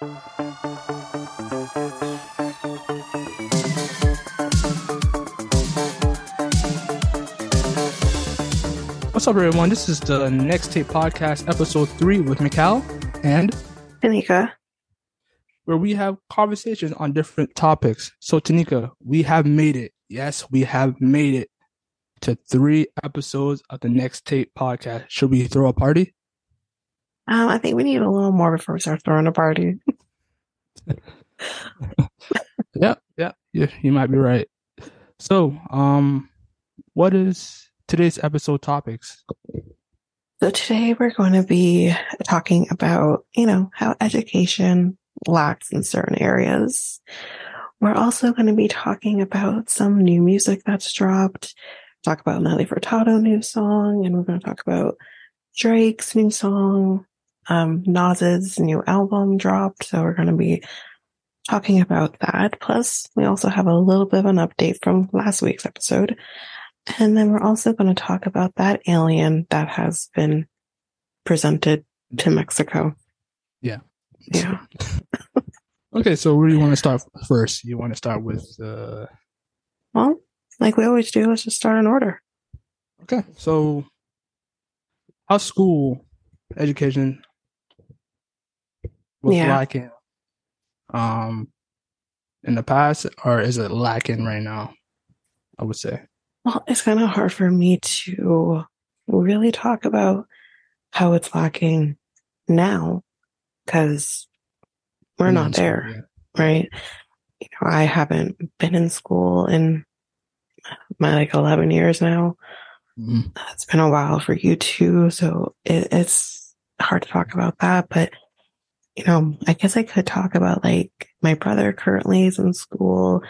What's up, everyone? This is the Next Take Podcast, episode three with Mikel and Tanyka. where we have conversations on different topics. So, Tanyka, we have made it. Yes, we have made it to three episodes of the Next Take Podcast. Should we throw a party? Um, I think we need a little more before we start throwing a party. Yeah, yeah, yeah. You might be right. So, um, what is today's episode topics? So today we're going to be talking about, you know, how education lacks in certain areas. We're also going to be talking about some new music that's dropped. Talk about Nelly Furtado new song, and we're going to talk about Drake's new song. Um, Nas's new album dropped, so we're going to be talking about that. Plus, we also have a little bit of an update from last week's episode. And then we're also going to talk about that alien that has been presented to Mexico. Yeah. Yeah. Okay, so where do you want to start first? You want to start with uh Well, like we always do, let's just start in order. okay. So how's school education was Yeah. lacking um in the past or is it lacking right now? I would say. Well, it's kind of hard for me to really talk about how it's lacking now because we're not there, right? You know, I haven't been in school in my like 11 years now. Mhm. It's been a while for you too, so it, it's hard to talk about that. But you know, I guess I could talk about like my brother currently is in school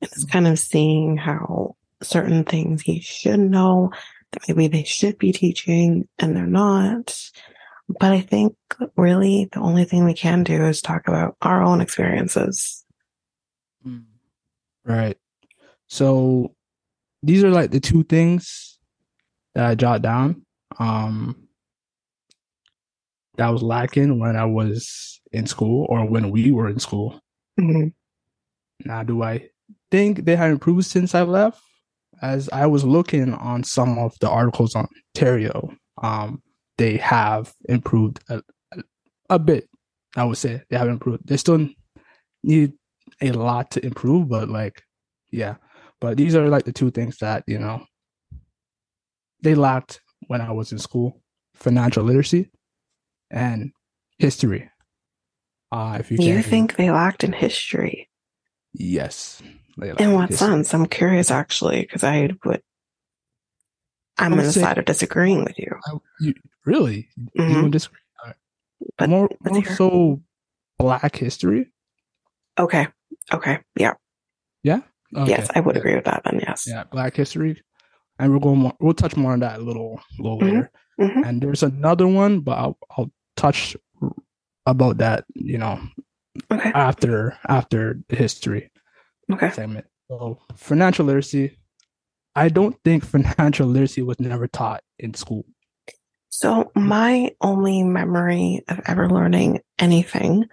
and it's kind of seeing how certain things he should know that maybe they should be teaching and they're not. But I think really the only thing we can do is talk about our own experiences. Mm. Right. So these are like the two things that I jot down. Um that was lacking when I was in school or when we were in school. Mhm. Now do I think they have improved since I left? As I was looking on some of the articles on Ontario, um, they have improved a, a, a bit. I would say they have improved. They still need a lot to improve, but like, yeah. But these are like the two things that you know they lacked when I was in school: financial literacy and history. Uh, if you, You think they lacked in history? yes. In what history. sense? I'm curious actually, because I would. I'm on the side of disagreeing with you. I, you, really? You Mhm. don't disagree? But more, more so, black history. Okay. Okay. Yeah. Okay. Yes, I would Yeah. agree with that then. Yes. Yeah, black history, and we're going. More, we'll touch more on that a little, little Mhm. later. Mhm. And there's another one, but I'll, I'll touch about that. You know, Okay. after after the history Okay. segment. So financial literacy. I don't think financial literacy was never taught in school. So my only memory of ever learning anything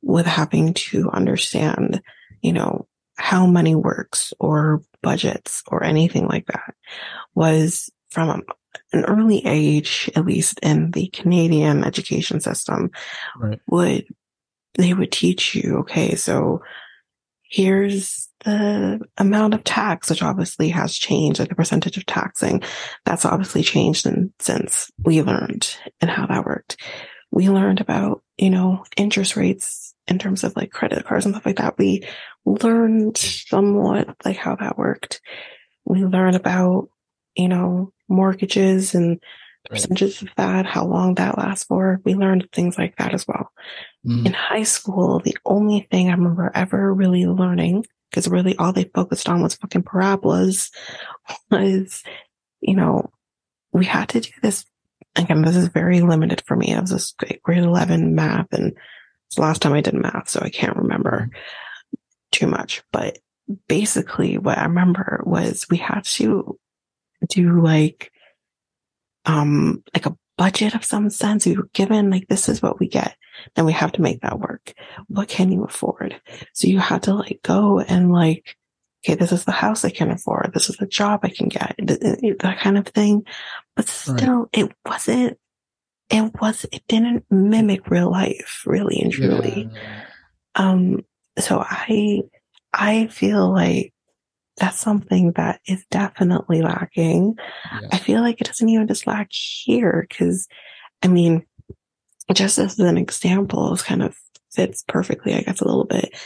with having to understand, you know, how money works or budgets or anything like that was from an early age, at least in the Canadian education system, Right. would they would teach you, okay, so here's the amount of tax, which obviously has changed, like the percentage of taxing. That's obviously changed in, since we learned and how that worked. We learned about, you know, interest rates in terms of like credit cards and stuff like that. We learned somewhat like how that worked. We learned about, you know, mortgages and Right. percentages of that, how long that lasts for. We learned things like that as well. Mhm. In high school, the only thing I remember ever really learning, because really all they focused on was fucking parabolas, was, you know, we had to do this. Again, this is very limited for me. I was this grade grade 11 math and it's the last time I did math, so I can't remember too much. But basically what I remember was we had to do like, um, like a budget of some sense. We were given like, this is what we get. Then we have to make that work. What can you afford? So you had to like go and like, okay, this is the house I can afford. This is the job I can get, that kind of thing. But still, right. it wasn't, it was, it didn't mimic real life really and truly. Yeah. Um, so I, I feel like that's something that is definitely lacking. Yeah. I feel like it doesn't even just lack here because, I mean, just as an example, it kind of fits perfectly, I guess, a little bit.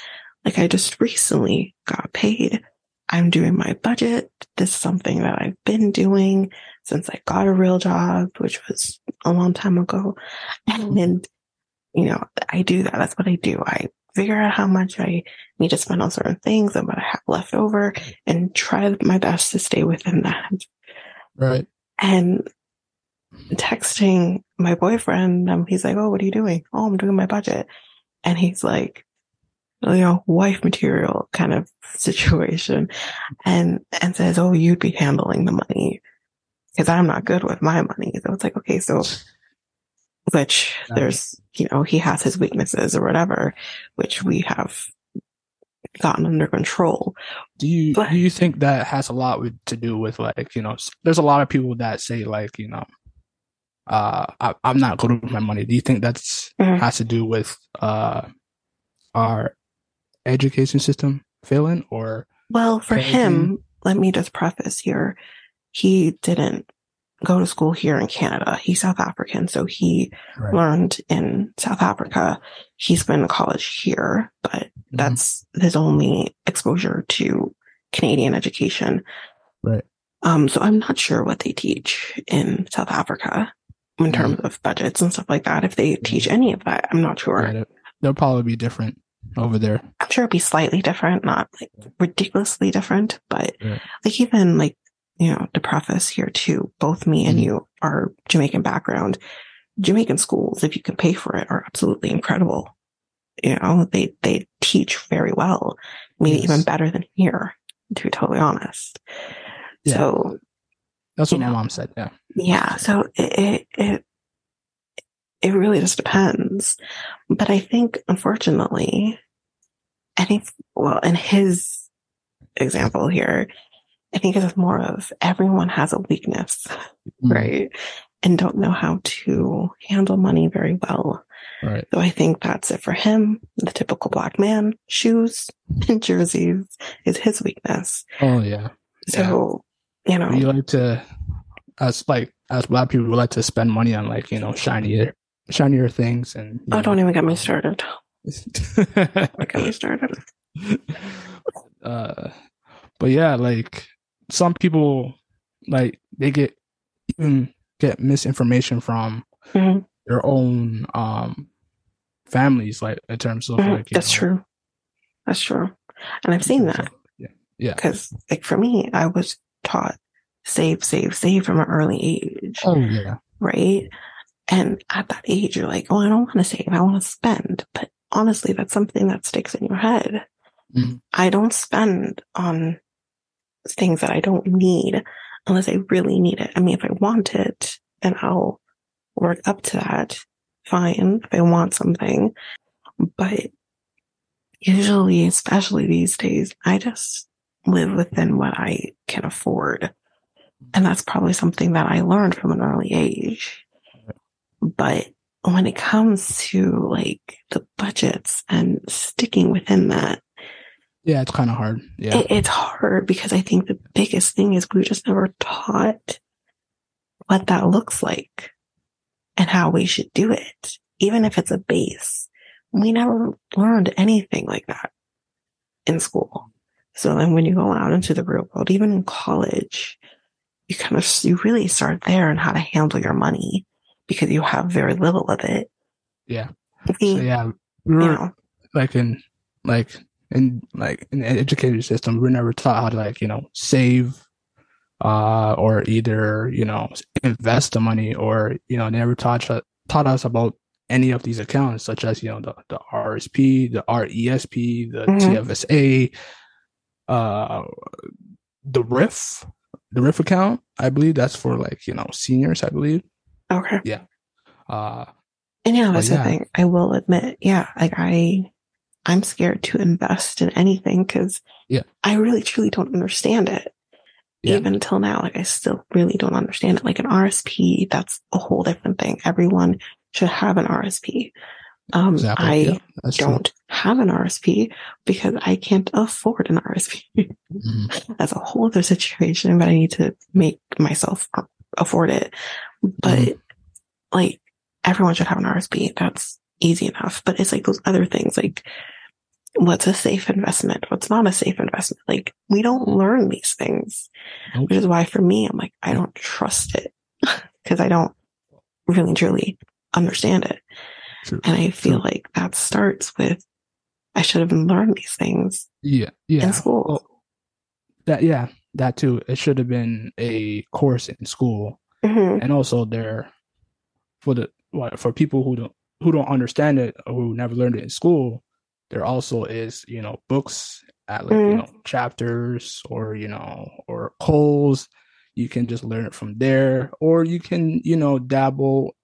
Like I just recently got paid. I'm doing my budget. This is something that I've been doing since I got a real job, which was a long time ago. And, and you know, I do that. That's what I do. I figure out how much I need to spend on certain things and what I have left over and try my best to stay within that. Right. And texting my boyfriend, um, he's like, Oh, what are you doing? Oh, I'm doing my budget. And he's like, you know, wife material kind of situation and, and says, Oh, you'd be handling the money because I'm not good with my money. So it's like, okay, so which there's, you know, he has his weaknesses or whatever, which we have gotten under control. Do you but, do you think that has a lot with, to do with like you know? There's a lot of people that say like you know, uh, I, am not good with my money. Do you think that's mm-hmm. has to do with uh our education system failing or? Well, for him, let me just preface here. He didn't go to school here in Canada. He's South African, so he right. learned in South Africa. He's been to college here, but mm-hmm. that's his only exposure to Canadian education. Right. Um, so I'm not sure what they teach in South Africa in mm-hmm. terms of budgets and stuff like that. If they teach any of that, I'm not sure. Yeah, they'll probably be different over there. I'm sure it'll be slightly different, not like ridiculously different, but yeah. like even like you know, to preface here too, both me and mm-hmm. you are Jamaican background. Jamaican schools, if you can pay for it, are absolutely incredible. You know, they, they teach very well, maybe yes. even better than here, to be totally honest. Yeah. So that's what my know, mom said. Yeah. Yeah. So it, it, it, it really just depends. But I think, unfortunately, I think, well, in his example here, I think it's more of everyone has a weakness, mm. right? And don't know how to handle money very well. Right. So I think that's it for him. The typical black man, shoes and jerseys is his weakness. Oh yeah. So, yeah. you know, we like to, as like, as black people, we like to spend money on like, you know, shinier, shinier things. And, oh, know. don't even get me started. don't get me started. Uh, but yeah, like some people like they get even get misinformation from mm-hmm. their own um families, like in terms of mm-hmm. like that's know, true. That's true, and I've seen that. Yeah, yeah. Because like for me, I was taught save, save, save from an early age. Oh yeah, right. And at that age, you're like, oh, I don't want to save. I want to spend. But honestly, that's something that sticks in your head. Mm-hmm. I don't spend on things that I don't need unless I really need it. I mean, if I want it, then I'll work up to that. Fine. If I want something, but usually, especially these days, I just live within what I can afford. And that's probably something that I learned from an early age. But when it comes to like the budgets and sticking within that, yeah, it's kind of hard. Yeah. It, it's hard because I think the biggest thing is we were just never taught what that looks like and how we should do it. Even if it's a base, we never learned anything like that in school. So then when you go out into the real world, even in college, you kind of, you really start there and how to handle your money because you have very little of it. Yeah. We, so yeah. We were, you know, like in, like in like in the education system, we're never taught how to like you know save, uh, or either you know invest the money, or you know never taught taught us about any of these accounts, such as you know the the RSP, the RESP, the mm-hmm. TFSA, uh, the RRIF, the RRIF account. I believe that's for like you know seniors. I believe. Okay. Yeah. Uh, And yeah, that's But the yeah. thing. I will admit, yeah, like I, I'm scared to invest in anything because Yeah. I really truly don't understand it. Yeah. Even until now, like I still really don't understand it. Like an RSP, that's a whole different thing. Everyone should have an RSP. Um, exactly. I yeah, don't have an RSP because I can't afford an RSP. Mhm. That's a whole other situation, but I need to make myself afford it. But Mhm. like everyone should have an RSP. That's easy enough. But it's like those other things, like what's a safe investment? What's not a safe investment? Like we don't learn these things, Nope. which is why for me, I'm like, I don't trust it because I don't really truly understand it. True. And I feel True. like that starts with I should have learned these things Yeah, yeah. in school. Well, that yeah, that too. It should have been a course in school, Mhm. and also there for the what for people who don't who don't understand it or who never learned it in school. There also is you know books at like you Mm. know chapters or you know or Coles. You can just learn it from there, or you can you know dabble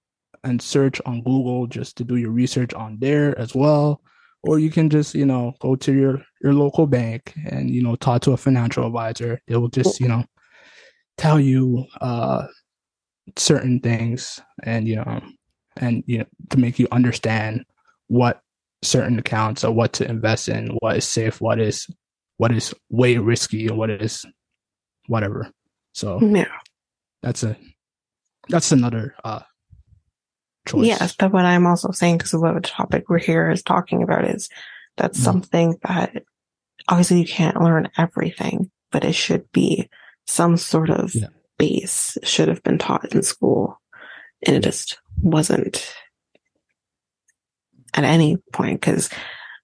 and search on Google just to do your research on there as well or you can just you know go to your your local bank and you know talk to a financial advisor they will just you know tell you uh certain things and you know and you know to make you understand what certain accounts or what to invest in what is safe what is what is way risky and what is whatever so Yeah. that's a that's another uh choice Yes, but what I'm also saying, because of what the topic we're here is talking about, is that's Mhm. something that obviously you can't learn everything, but it should be some sort of Yeah. base should have been taught in school, and it just wasn't at any point. Because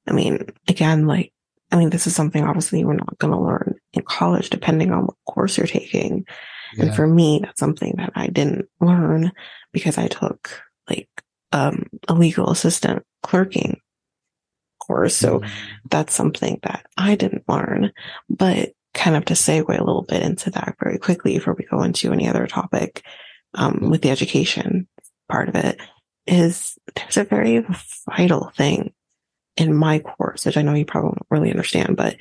I mean, again, like I mean, this is something obviously we're not going to learn in college, depending on what course you're taking. And for me, that's something that I didn't learn because I took like um, a legal assistant clerking course. So Mhm. that's something that I didn't learn. But kind of to segue a little bit into that very quickly before we go into any other topic um, with the education part of it is there's a very vital thing in my course, which I know you probably don't really understand, but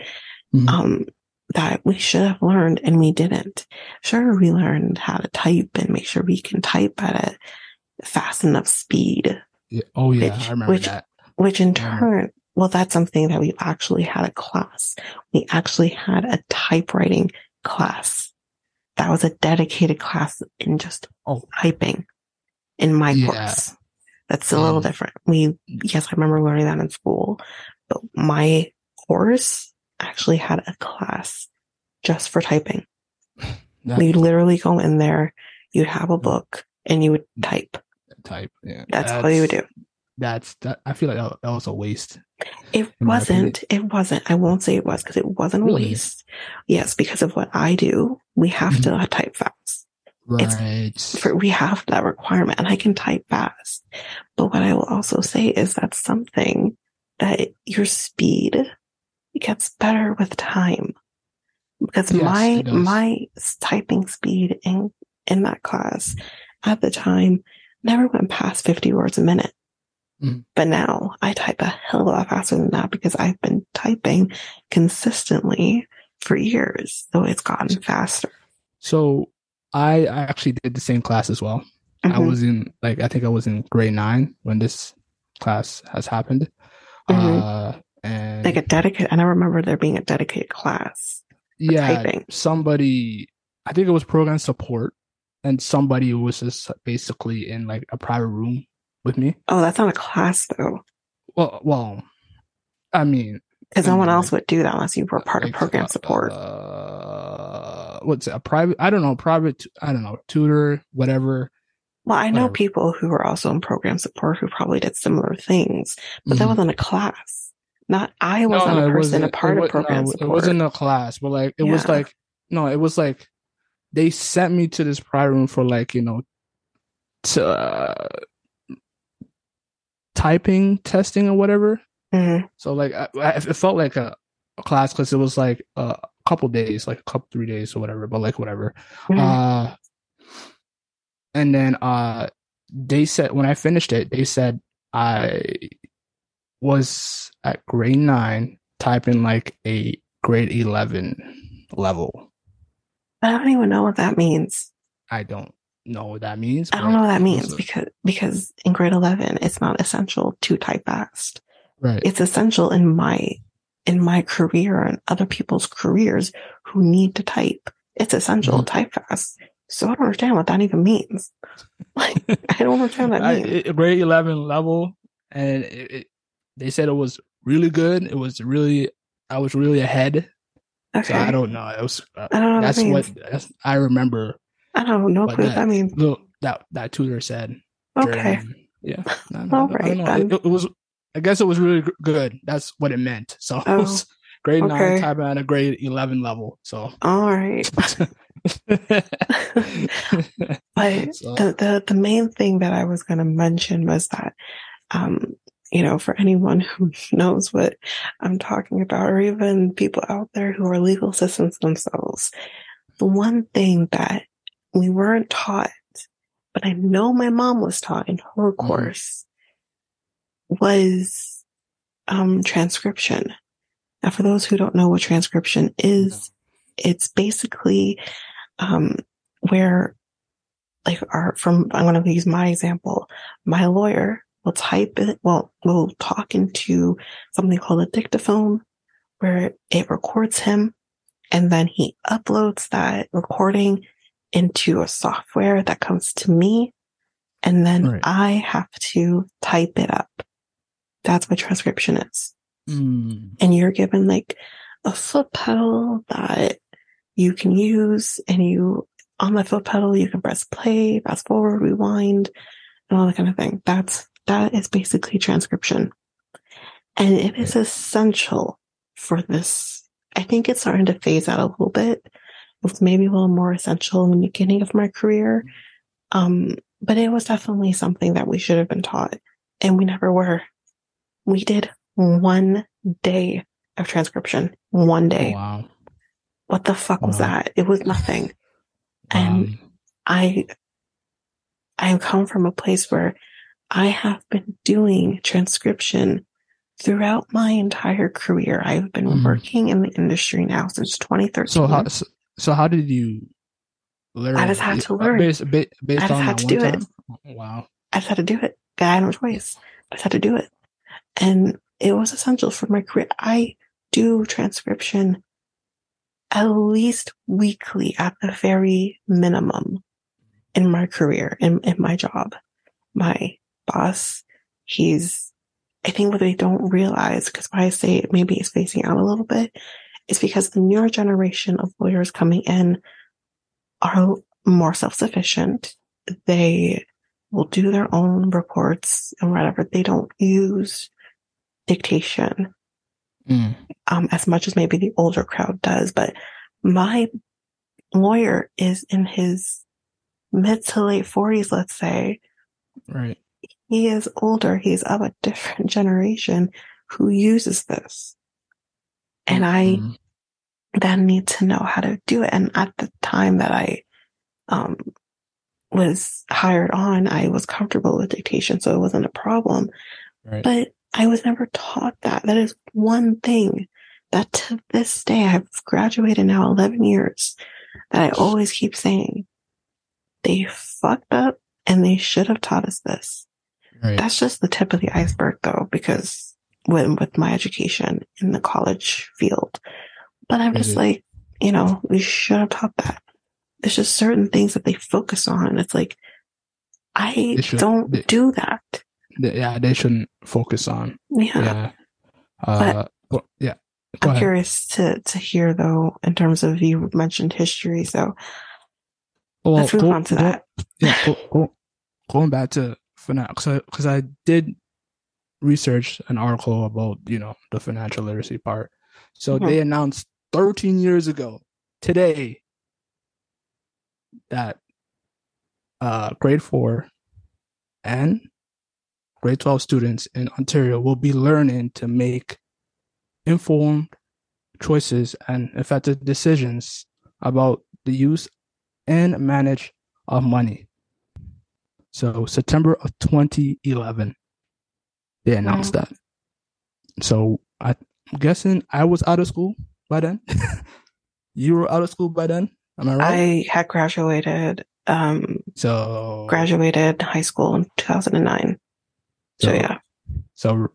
Mhm. um, that we should have learned and we didn't. Sure, we learned how to type and make sure we can type at a fast enough speed, Yeah. oh yeah which- i remember which- that which in turn, well, that's something that we actually had a class. We actually had a typewriting class. That was a dedicated class in just Oh. typing in my Yeah. course. That's a little um, different. We, yes, I remember learning that in school, but my course actually had a class just for typing. that You'd literally go in there, you'd have a mm. book and you would mm. type. type yeah That's, all you would do. that's that i feel like that, that was a waste It wasn't, it wasn't, I won't say it was because it wasn't a Really? waste. Yes, because of what I do, we have Mm-hmm. to type fast. right For, we have that requirement and I can type fast. But what I will also say is that's something that your speed gets better with time. Because Yes, my, my typing speed in, in that class at the time never went past 50 words a minute. Mhm. But now I type a hell of a lot faster than that because I've been typing consistently for years. So it's gotten faster. so i i actually did the same class as well i Mhm. was in like i think i was in grade nine when this class has happened Mhm. uh and like a dedicated, and I remember there being a dedicated class. yeah typing. somebody i think it was program support and somebody was just basically in like a private room with me Oh, that's not a class though. well well i mean Because no one else would do that unless you were part like, of program uh, support. Uh, what's it, a private? I don't know, private. I don't know, tutor, whatever. well, I know whatever. people who were also in program support who probably did similar things, but that Mhm. wasn't a class. Not I wasn't no, a person a part it of program no, support. It wasn't a class, but like it was like no, it was like they sent me to this private room for like you know, to uh, typing testing or whatever. Mhm. So like I, I, it felt like a, a class because it was like a couple days, like a couple three days or whatever. But like whatever. Mhm. Uh, and then uh, they said when I finished it, they said I was at grade nine typing like a grade 11 level. I don't even know what that means. I don't know what that means. I don't know what that means because because in grade 11 it's not essential to type fast. Right. It's essential in my in my career and other people's careers who need to type. It's essential mm-hmm. to type fast. So I don't understand what that even means. Like I don't understand what that means. I, grade 11 level and it, it, they said it was really good. It was really I was really ahead. Okay. So I don't know. It was uh, I don't know that's what, what that's, I remember I don't know what that, I mean. that that tutor said. Okay. yeah. All right. It, it, was. I guess it was really good. That's what it meant. So oh, it was grade okay. nine type at a grade eleven level. So. All right. but so. the, the the main thing that I was going to mention was that, um, you know, for anyone who knows what I'm talking about, or even people out there who are legal assistants themselves, the one thing that we weren't taught, but I know my mom was taught in her mm-hmm. course was um, transcription. Now, for those who don't know what transcription is, it's basically um, where, like, our from I'm going to use my example. My lawyer will type it. Well, will talk into something called a dictaphone, where it records him, and then he uploads that recording into a software that comes to me and then right. I have to type it up. That's what transcription is. Mm. And you're given like a foot pedal that you can use and you on the foot pedal you can press play, fast forward, rewind, and all that kind of thing. That's that is basically transcription. And it is essential for this. I think it's starting to phase out a little bit was maybe a little more essential in the beginning of my career. Um, but it was definitely something that we should have been taught and we never were. We did one day of transcription, one day. Oh, wow. What the fuck wow. was that? It was nothing. And I, I come from a place where I have been doing transcription throughout my entire career. I've been mm. working in the industry now since 2013. So how, so how did you learn? I just had to uh, learn. Based, based I just had to do time? it. Wow. I just had to do it. I had no choice. I just had to do it. And it was essential for my career. I do transcription at least weekly at the very minimum in my career, in, in my job. My boss, he's, I think what they don't realize, because why I say maybe it's facing out a little bit, is because the newer generation of lawyers coming in are more self-sufficient. They will do their own reports and whatever. They don't use dictation mm. um, as much as maybe the older crowd does. But my lawyer is in his mid to late forties, let's say. Right. He is older. He's of a different generation who uses this. And I mm-hmm. then need to know how to do it. And at the time that I, um, was hired on, I was comfortable with dictation. So it wasn't a problem, right. but I was never taught that. That is one thing that to this day, I've graduated now 11 years that I always keep saying they fucked up and they should have taught us this. Right. That's just the tip of the iceberg though, because with, with my education in the college field. But I'm just mm-hmm. like, you know, we should have taught that. There's just certain things that they focus on. It's like, I should, don't they, do that. They, yeah, they shouldn't focus on. Yeah. yeah. Uh, but, yeah. Go I'm ahead. curious to, to hear though, in terms of you mentioned history. So well, let's move go, on to go, that. Yeah. Go, going back to for now, because I, cause I did researched an article about you know the financial literacy part. So mm-hmm. they announced 13 years ago today that uh, grade four and grade 12 students in Ontario will be learning to make informed choices and effective decisions about the use and manage of money. So September of 2011, they announced that. So I'm guessing I was out of school by then. you were out of school by then. Am I right? I had graduated, um, so graduated high school in 2009. So, So- yeah. so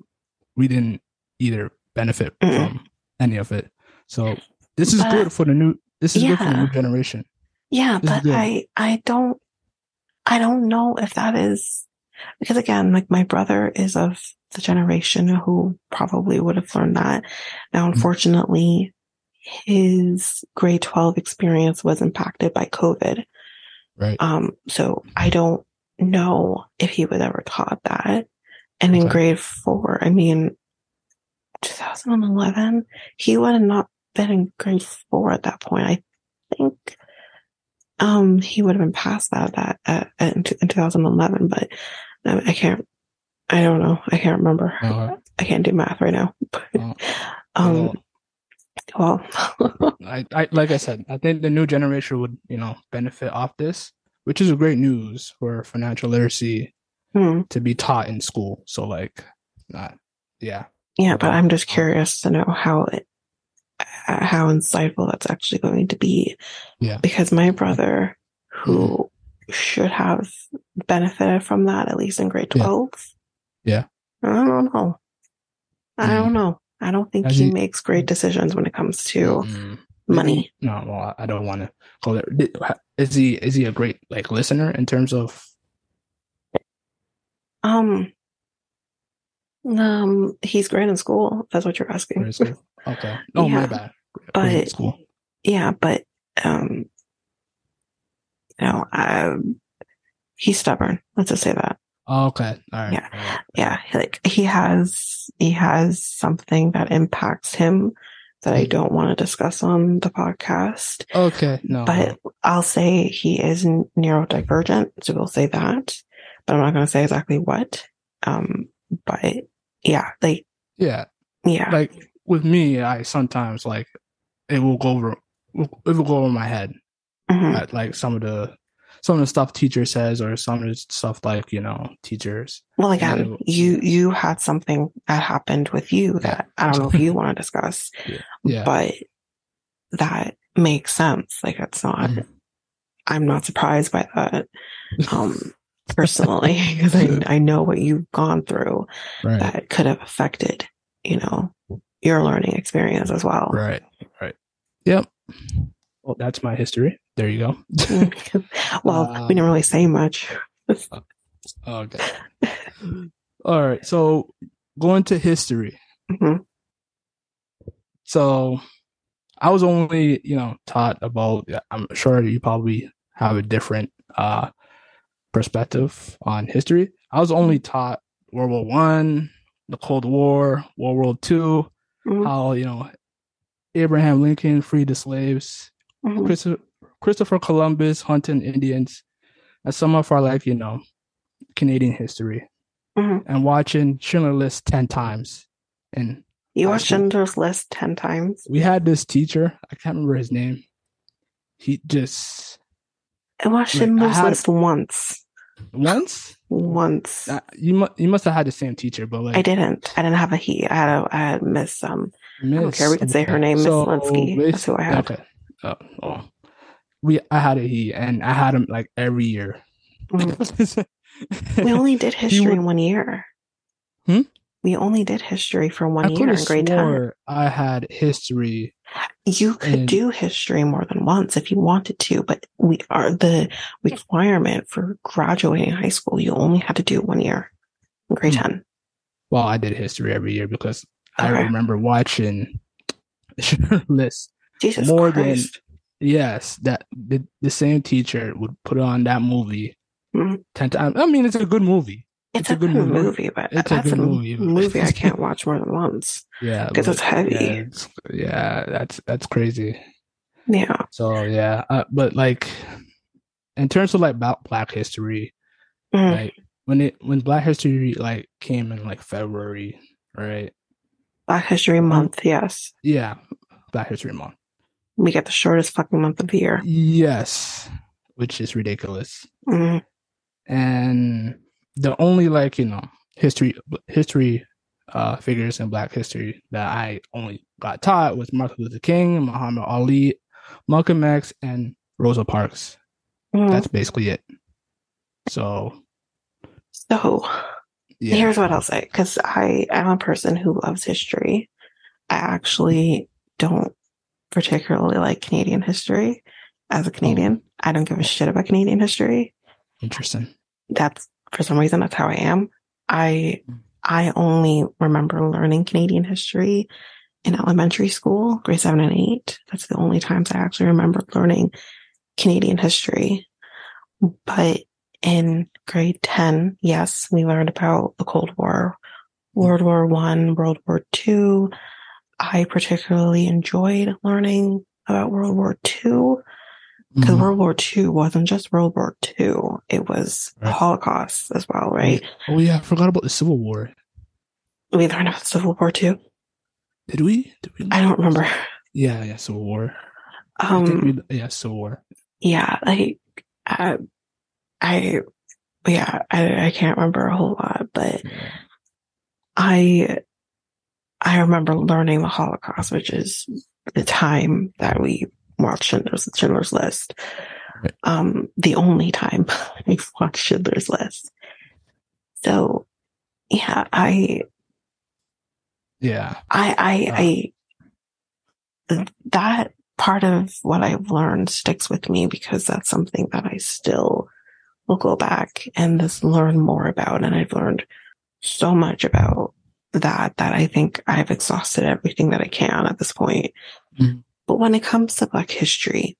we didn't either benefit Mm-mm. from any of it. So this is But- good for the new. This is good for the new generation. Yeah, This but. I I don't I don't know if that is because again, like my brother is of the generation who probably would have learned that. Now, Mm-hmm. unfortunately, his grade 12 experience was impacted by COVID. Right. Um, so I don't know if he was ever taught that. And in grade four, I mean, 2011, he would have not been in grade four at that point. I think, um, he would have been past that, that, at, at, in, in 2011, but I, I can't, I don't know. I can't remember. Uh, I can't do math right now. Um, well, I, I like I said, I think the new generation would, you know, benefit off this, which is a great news for financial literacy hmm. to be taught in school. So like, not, yeah, Yeah, but. I'm just curious to know how it, uh, how insightful that's actually going to be. Yeah. Because my brother, who should have benefited from that, at least in grade Yeah. 12. Yeah. I don't know. I Mm. don't know. I don't think he makes great decisions when it comes to Mm. money. No, well, I don't want to call it. Is he is he a great like listener in terms of? Um, um, he's great in school. That's what you're asking. Okay. Oh my Yeah, bad. but- school. Yeah, but um, you know, um, he's stubborn. Let's just say that. Oh, okay. All right. Yeah. All right. Yeah, like he has he has something that impacts him that I Mm. don't want to discuss on the podcast. Okay. No. But I'll say he is neurodivergent, so we'll say that. But I'm not going to say exactly what. Um, but yeah, like yeah. yeah, Like with me, I sometimes like it will go over. It will go over my head. mhm. at, like some of the some of the stuff teacher says or some of the stuff like you know teachers Well, again, Yeah. you you had something that happened with you that I don't know if you want to discuss, yeah but that makes sense. Like it's not. Mhm. I'm not surprised by that, um, personally, because I I know what you've gone through right that could have affected, you know, your learning experience as well. right right yep well that's my history there you go well, Uh, we didn't really say much. okay all right so going to history Mhm. so i was only you know taught about i'm sure you probably have a different uh perspective on history i was only taught world war one the cold war world war two Mhm. how you know abraham lincoln freed the slaves Mhm. Christopher, Christopher Columbus hunting Indians, and some of our like you know Canadian history, Mhm. and watching Schindler List ten times. And You watched. Schindler's List ten times. we had this teacher, I can't remember his name. He just I watched Like, Schindler's List once. once Once. uh, you must you must have had the same teacher, but like I didn't. I didn't have a he. I had a. I had Miss. Um. Miss, I don't care. We can say her name, Miss So, Linsky. That's who I had. Okay. Oh, oh. We I had a he, and I had him like every year. Mhm. We only did history in one year. Hmm? We only did history for one could year in grade ten. I had history. You could And- do history more than once if you wanted to, but we are the requirement for graduating high school. You only had to do one year in grade Hmm. ten. Well, I did history every year because I remember watching Schindler's List. Jesus More than- Christ. Yes, that the, the same teacher would put on that movie Mhm. ten times. I mean, it's a good movie. It's, a, good movie, but It's a that's a, good movie, movie I can't watch more than once. Yeah, because it's heavy. Yeah, it's- yeah, that's that's crazy. Yeah. So yeah, uh, but like in terms of like about Black History, Mhm. right? When it when Black History like came in like February, right? Black History Month, yes. Yeah, Black History Month. We get the shortest fucking month of the year. Yes, which is ridiculous. Mhm. and the only like you know history history uh, figures in Black history that I only got taught was Martin Luther King, Muhammad Ali, Malcolm X, and Rosa Parks. Mm. That's basically it. So, so yeah. here's what I'll say because I am a person who loves history. I actually don't particularly like Canadian history. As a Canadian. I don't give a shit about Canadian history. Interesting. That's for some reason that's how I am. I. I only remember learning Canadian history in elementary school, grade seven and eight. That's the only times I actually remember learning Canadian history. But in grade 10, yes, we learned about the Cold War, World War One, World War Two. I particularly enjoyed learning about World War II because mm-hmm. World War II wasn't just World War II; it was right. Holocaust as well, right? Oh yeah, I forgot about the Civil War. We learned about Civil War too. Did we? Did we I don't remember. Yeah, yeah, Civil War. Um, we, yeah, Civil War. Yeah, like I, I, yeah, I, I can't remember a whole lot, but yeah. I, I remember learning the Holocaust, which is the time that we watched Schindler's, Schindler's List. Right. Um, the only time I've watched Schindler's List. So, yeah, I, yeah, I, I, uh. I, that part of what I've learned sticks with me because that's something that I still will go back and just learn more about. And I've learned so much about that that I think I've exhausted everything that I can at this point. Mm-hmm. But when it comes to Black history,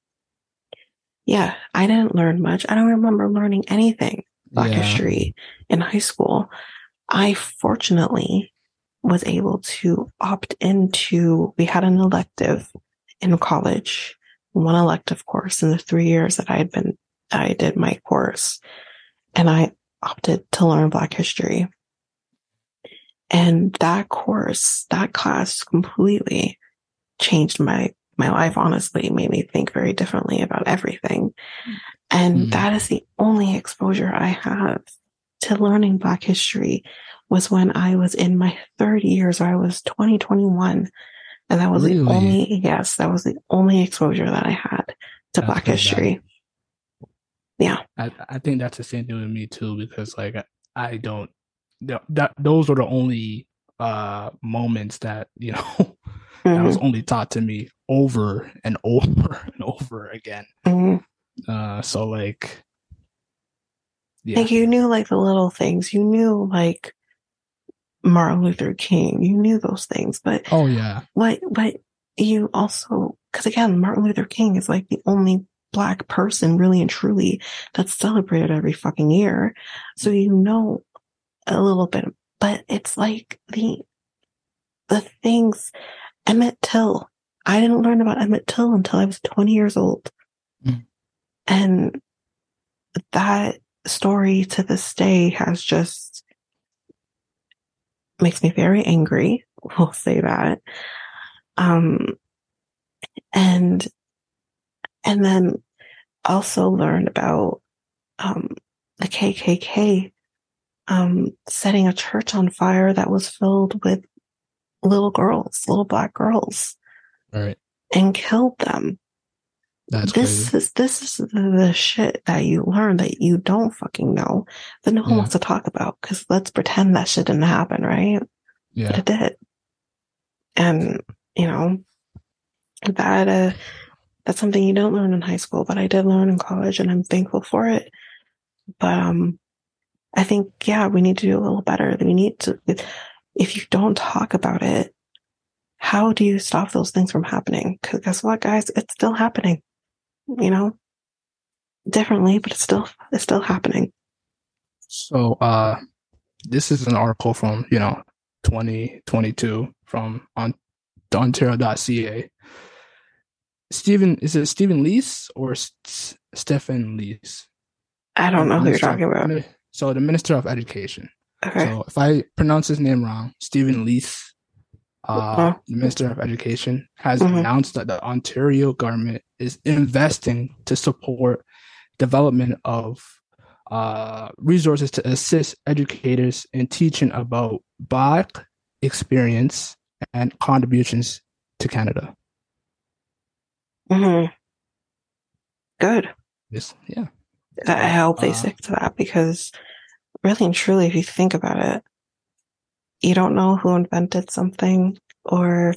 yeah, I didn't learn much. I don't remember learning anything Black yeah. history in high school. I fortunately was able to opt into, we had an elective in college, one elective course in the three years that I had been, I did my course and I opted to learn Black history. And that course, that class completely changed my my life honestly made me think very differently about everything. And mm-hmm. that is the only exposure I have to learning Black history was when I was in my third year. So I was 2021. and that was really? the only, yes, that was the only exposure that I had to that's Black history. Yeah. I, I think that's the same thing with me too, because like I, I don't, that, those are the only uh moments that, you know, mm-hmm. that was mm-hmm. only taught to me over and over and over again. Mm-hmm. Uh, so like, yeah. Like you knew like the little things. You knew like Martin Luther King. You knew those things, but oh yeah, what what you also because again, Martin Luther King is like the only black person really and truly that's celebrated every fucking year. So you know a little bit, but it's like the the things Emmett Till. I didn't learn about Emmett Till until I was 20 years old. Mm. And that story to this day has just makes me very angry. We'll say that. Um, and, and then also learned about, um, the KKK, um, setting a church on fire that was filled with little girls, little black girls. Right. And killed them. That's this crazy. is this is the shit that you learn that you don't fucking know that no one yeah. wants to talk about because let's pretend that shit didn't happen, right? Yeah, but it did, and you know that uh, that's something you don't learn in high school, but I did learn in college, and I'm thankful for it. But um, I think yeah, we need to do a little better. We need to if you don't talk about it, how do you stop those things from happening? Because guess what, guys, it's still happening. You know, differently, but it's still it's still happening. So, uh, this is an article from you know 2022 from on Ontario.ca. Stephen, is it Stephen Lees or S- Stephen Lees? I don't know who you're talking about. So the Minister of Education. Okay. So if I pronounce his name wrong, Stephen Lees, uh, uh-huh. the Minister of Education, has mm-hmm. announced that the Ontario government is investing to support development of uh, resources to assist educators in teaching about Black experience and contributions to Canada. hmm Good. This, yeah, I hope they Uh, stick to that because really and truly, if you think about it, you don't know who invented something or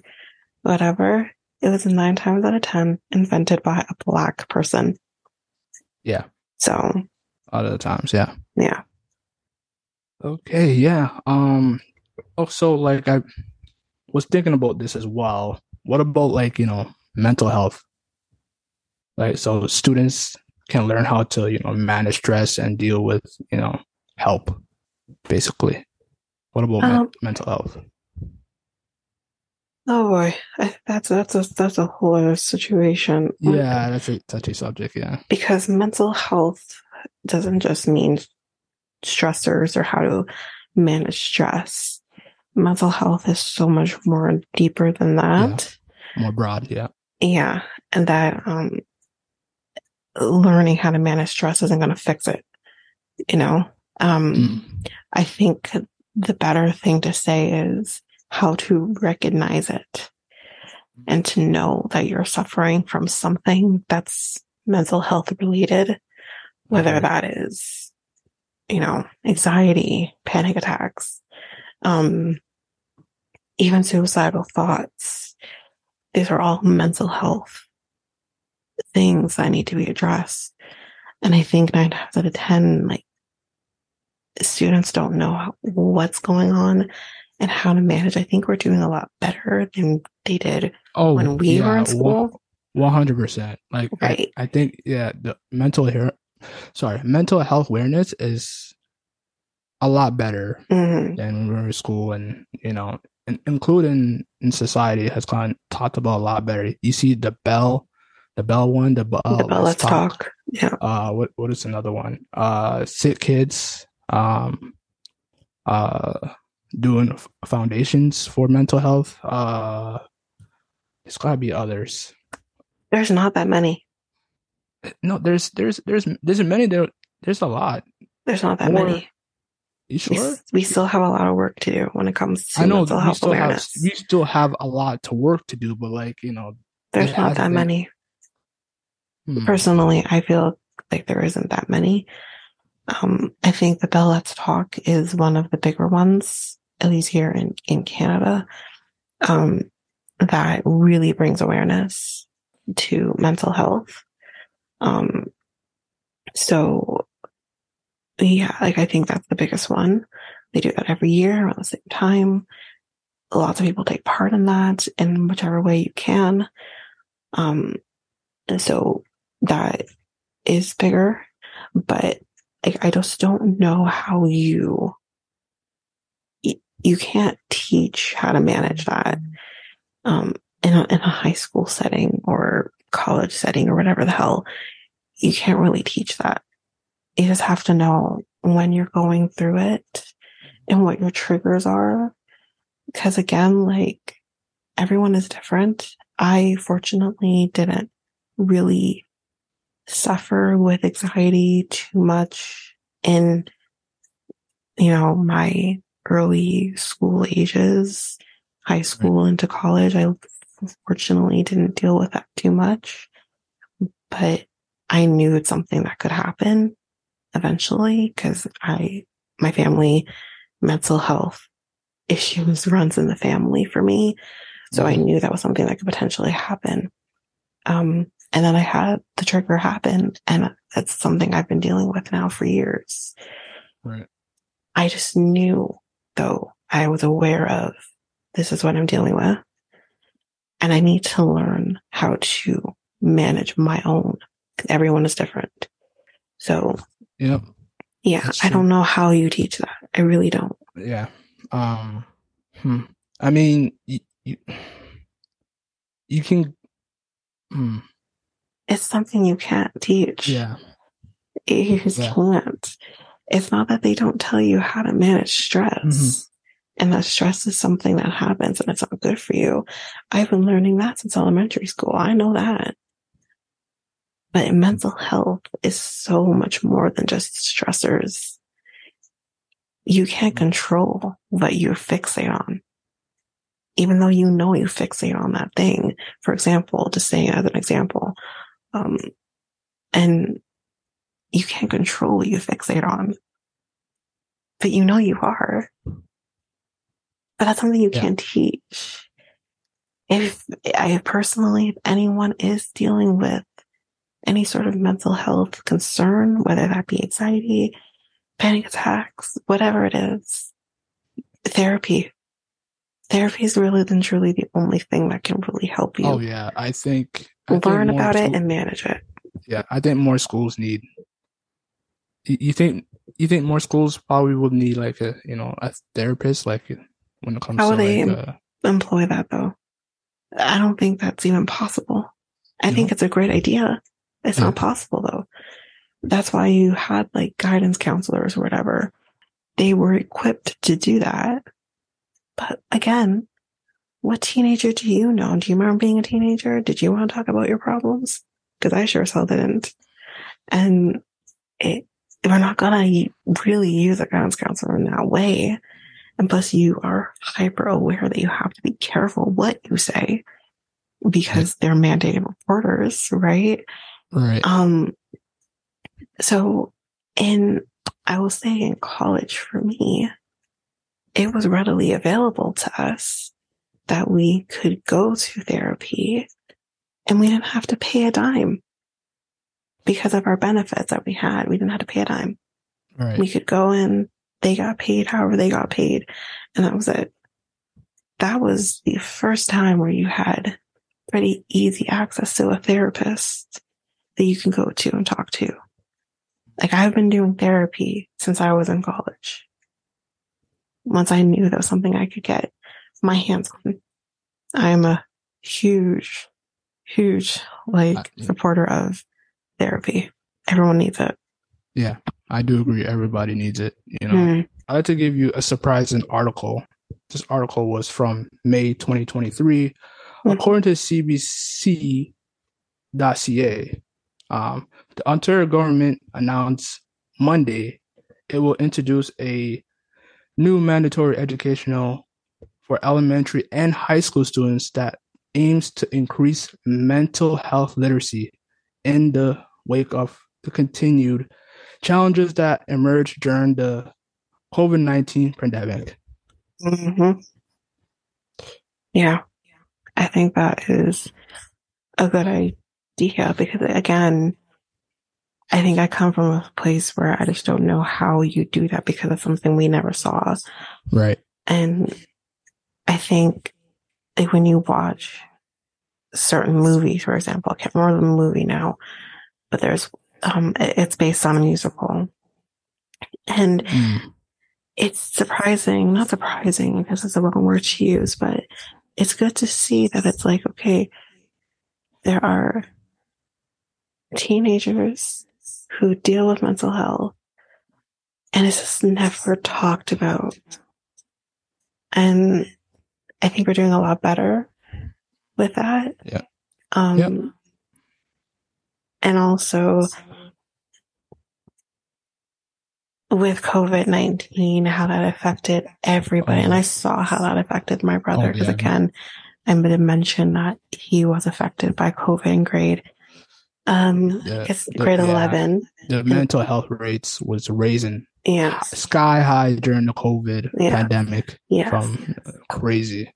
whatever. It was nine times out of 10 invented by a black person. yeah, So, a lot of the times, yeah. yeah. Okay, yeah. Um also like I was thinking about this as well. What about like, you know, mental health? Like so students can learn how to, you know, manage stress and deal with, you know, help basically. What about men- Um, mental health? Oh boy. I, that's, that's a, that's a whole other situation. Yeah, that's a touchy subject, yeah. because mental health doesn't just mean stressors or how to manage stress. Mental health is so much more deeper than that. More broad, yeah. Yeah. And that, um, learning how to manage stress isn't going to fix it. You know, um, Mm. I think the better thing to say is how to recognize it and to know that you're suffering from something that's mental health related, whether Okay. that is, you know, anxiety, panic attacks, um, even suicidal thoughts. These are all mental health things that need to be addressed. And I think nine times out of 10, like students don't know what's going on and how to manage. I think we're doing a lot better than they did Oh, when we were in school. One hundred percent. Like Right. I, I think yeah, the mental here sorry, mental health awareness is a lot better Mhm. than when we were in school and you know, in, including in society has kind of talked about a lot better. You see the bell, the bell one, the bell, The Bell Let's Talk. Yeah. Uh, what what is another one? Uh, SickKids. Um, uh, doing foundations for mental health. Uh, there's gotta be others. There's not that many. No, there's there's there's there's many there. There's a lot. There's not that Or- many. You We, sure? s- we still have a lot of work to do when it comes to I know mental health still have awareness. we still have a lot to work to do, but like you know, There's not that been- many. hmm, Personally, I feel like there isn't that many. Um, I think the Bell Let's Talk is one of the bigger ones, at least here in, in Canada, um, that really brings awareness to mental health. Um, so yeah, like I think that's the biggest one. They do that every year around the same time. Lots of people take part in that in whichever way you can. Um, and so that is bigger, but I, I just don't know how you, you can't teach how to manage that, um, in a, in a high school setting or college setting or whatever the hell. You can't really teach that. You just have to know when you're going through it and what your triggers are. Because again, like everyone is different. I fortunately didn't really suffer with anxiety too much in, you know, my early school ages, high school into college. I fortunately didn't deal with that too much, but I knew it's something that could happen eventually because I, my family mental health issues runs in the family for me. So I Mhm. knew that was something that could potentially happen. Um, and then I had the trigger happen and that's something I've been dealing with now for years. right. I just knew though I was aware of this is what I'm dealing with and I need to learn how to manage my own. Everyone is different. So Yep. yeah, That's I true. don't know how you teach that. I really don't. Yeah. Um. Hmm. I mean, you you, you can. Hmm. It's something you can't teach. Yeah. You just Yeah. can't. It's not that they don't tell you how to manage stress. Mhm. And that stress is something that happens and it's not good for you. I've been learning that since elementary school. I know that. But mental health is so much more than just stressors. You can't control what you fixate on. Even though you know you fixate on that thing. For example, just saying as an example, um, and you can't control what you fixate on, but you know you are. But that's something you Yeah. can't teach. If I personally, if anyone is dealing with any sort of mental health concern, whether that be anxiety, panic attacks, whatever it is, therapy. Therapy is really and truly the only thing that can really help you Oh yeah, I think I think learn about it and manage it. yeah, I think more schools need. You, think you think more schools probably would need like a you know a therapist like when it comes How to they like uh, Employ that though. I don't think that's even possible. I think know? it's a great idea. It's Yeah. not possible though. That's why you had like guidance counselors or whatever. They were equipped to do that. But again, what teenager do you know? Do you remember being a teenager? Did you want to talk about your problems? Because I sure as hell didn't. And it, we're not gonna really use a guidance counselor in that way. And plus you are hyper aware that you have to be careful what you say because they're mandated reporters, right? right Um, so in, I will say in college for me, it was readily available to us that we could go to therapy and we didn't have to pay a dime because of our benefits that we had. We didn't have to pay a dime. right We could go in, they got paid however they got paid, and that was it. That was the first time where you had pretty easy access to a therapist that you can go to and talk to. Like I've been doing therapy since I was in college. Once I knew that was something I could get my hands on. I am a huge, huge like Uh, yeah. supporter of therapy. Everyone needs it. yeah I do agree everybody needs it you know Mm. I'd like to give you a surprising article. This article was from May 2023. Mhm. According to CBC.ca, um, the Ontario government announced Monday it will introduce a new mandatory educational for elementary and high school students that aims to increase mental health literacy in the wake of the continued challenges that emerged during the COVID 19 pandemic. hmm Yeah. I think that is a good idea because again, I think I come from a place where I just don't know how you do that because it's something we never saw. Right. And I think like when you watch certain movies, for example, I can't remember the movie now, but there's, um, it's based on a musical and Mm. it's surprising, not surprising because it's the wrong word to use, but it's good to see that it's like, okay, there are teenagers who deal with mental health and it's just never talked about. And I think we're doing a lot better with that. Yeah. Um, Yep. and also with COVID 19, how that affected everybody. And I saw how that affected my brother Oh, because, yeah. again, I'm going to mention that he was affected by COVID in grade, um, Yeah, I guess the- grade yeah. 11. The mental health rates was raising Yeah. sky high during the COVID Yeah. pandemic Yeah. from crazy.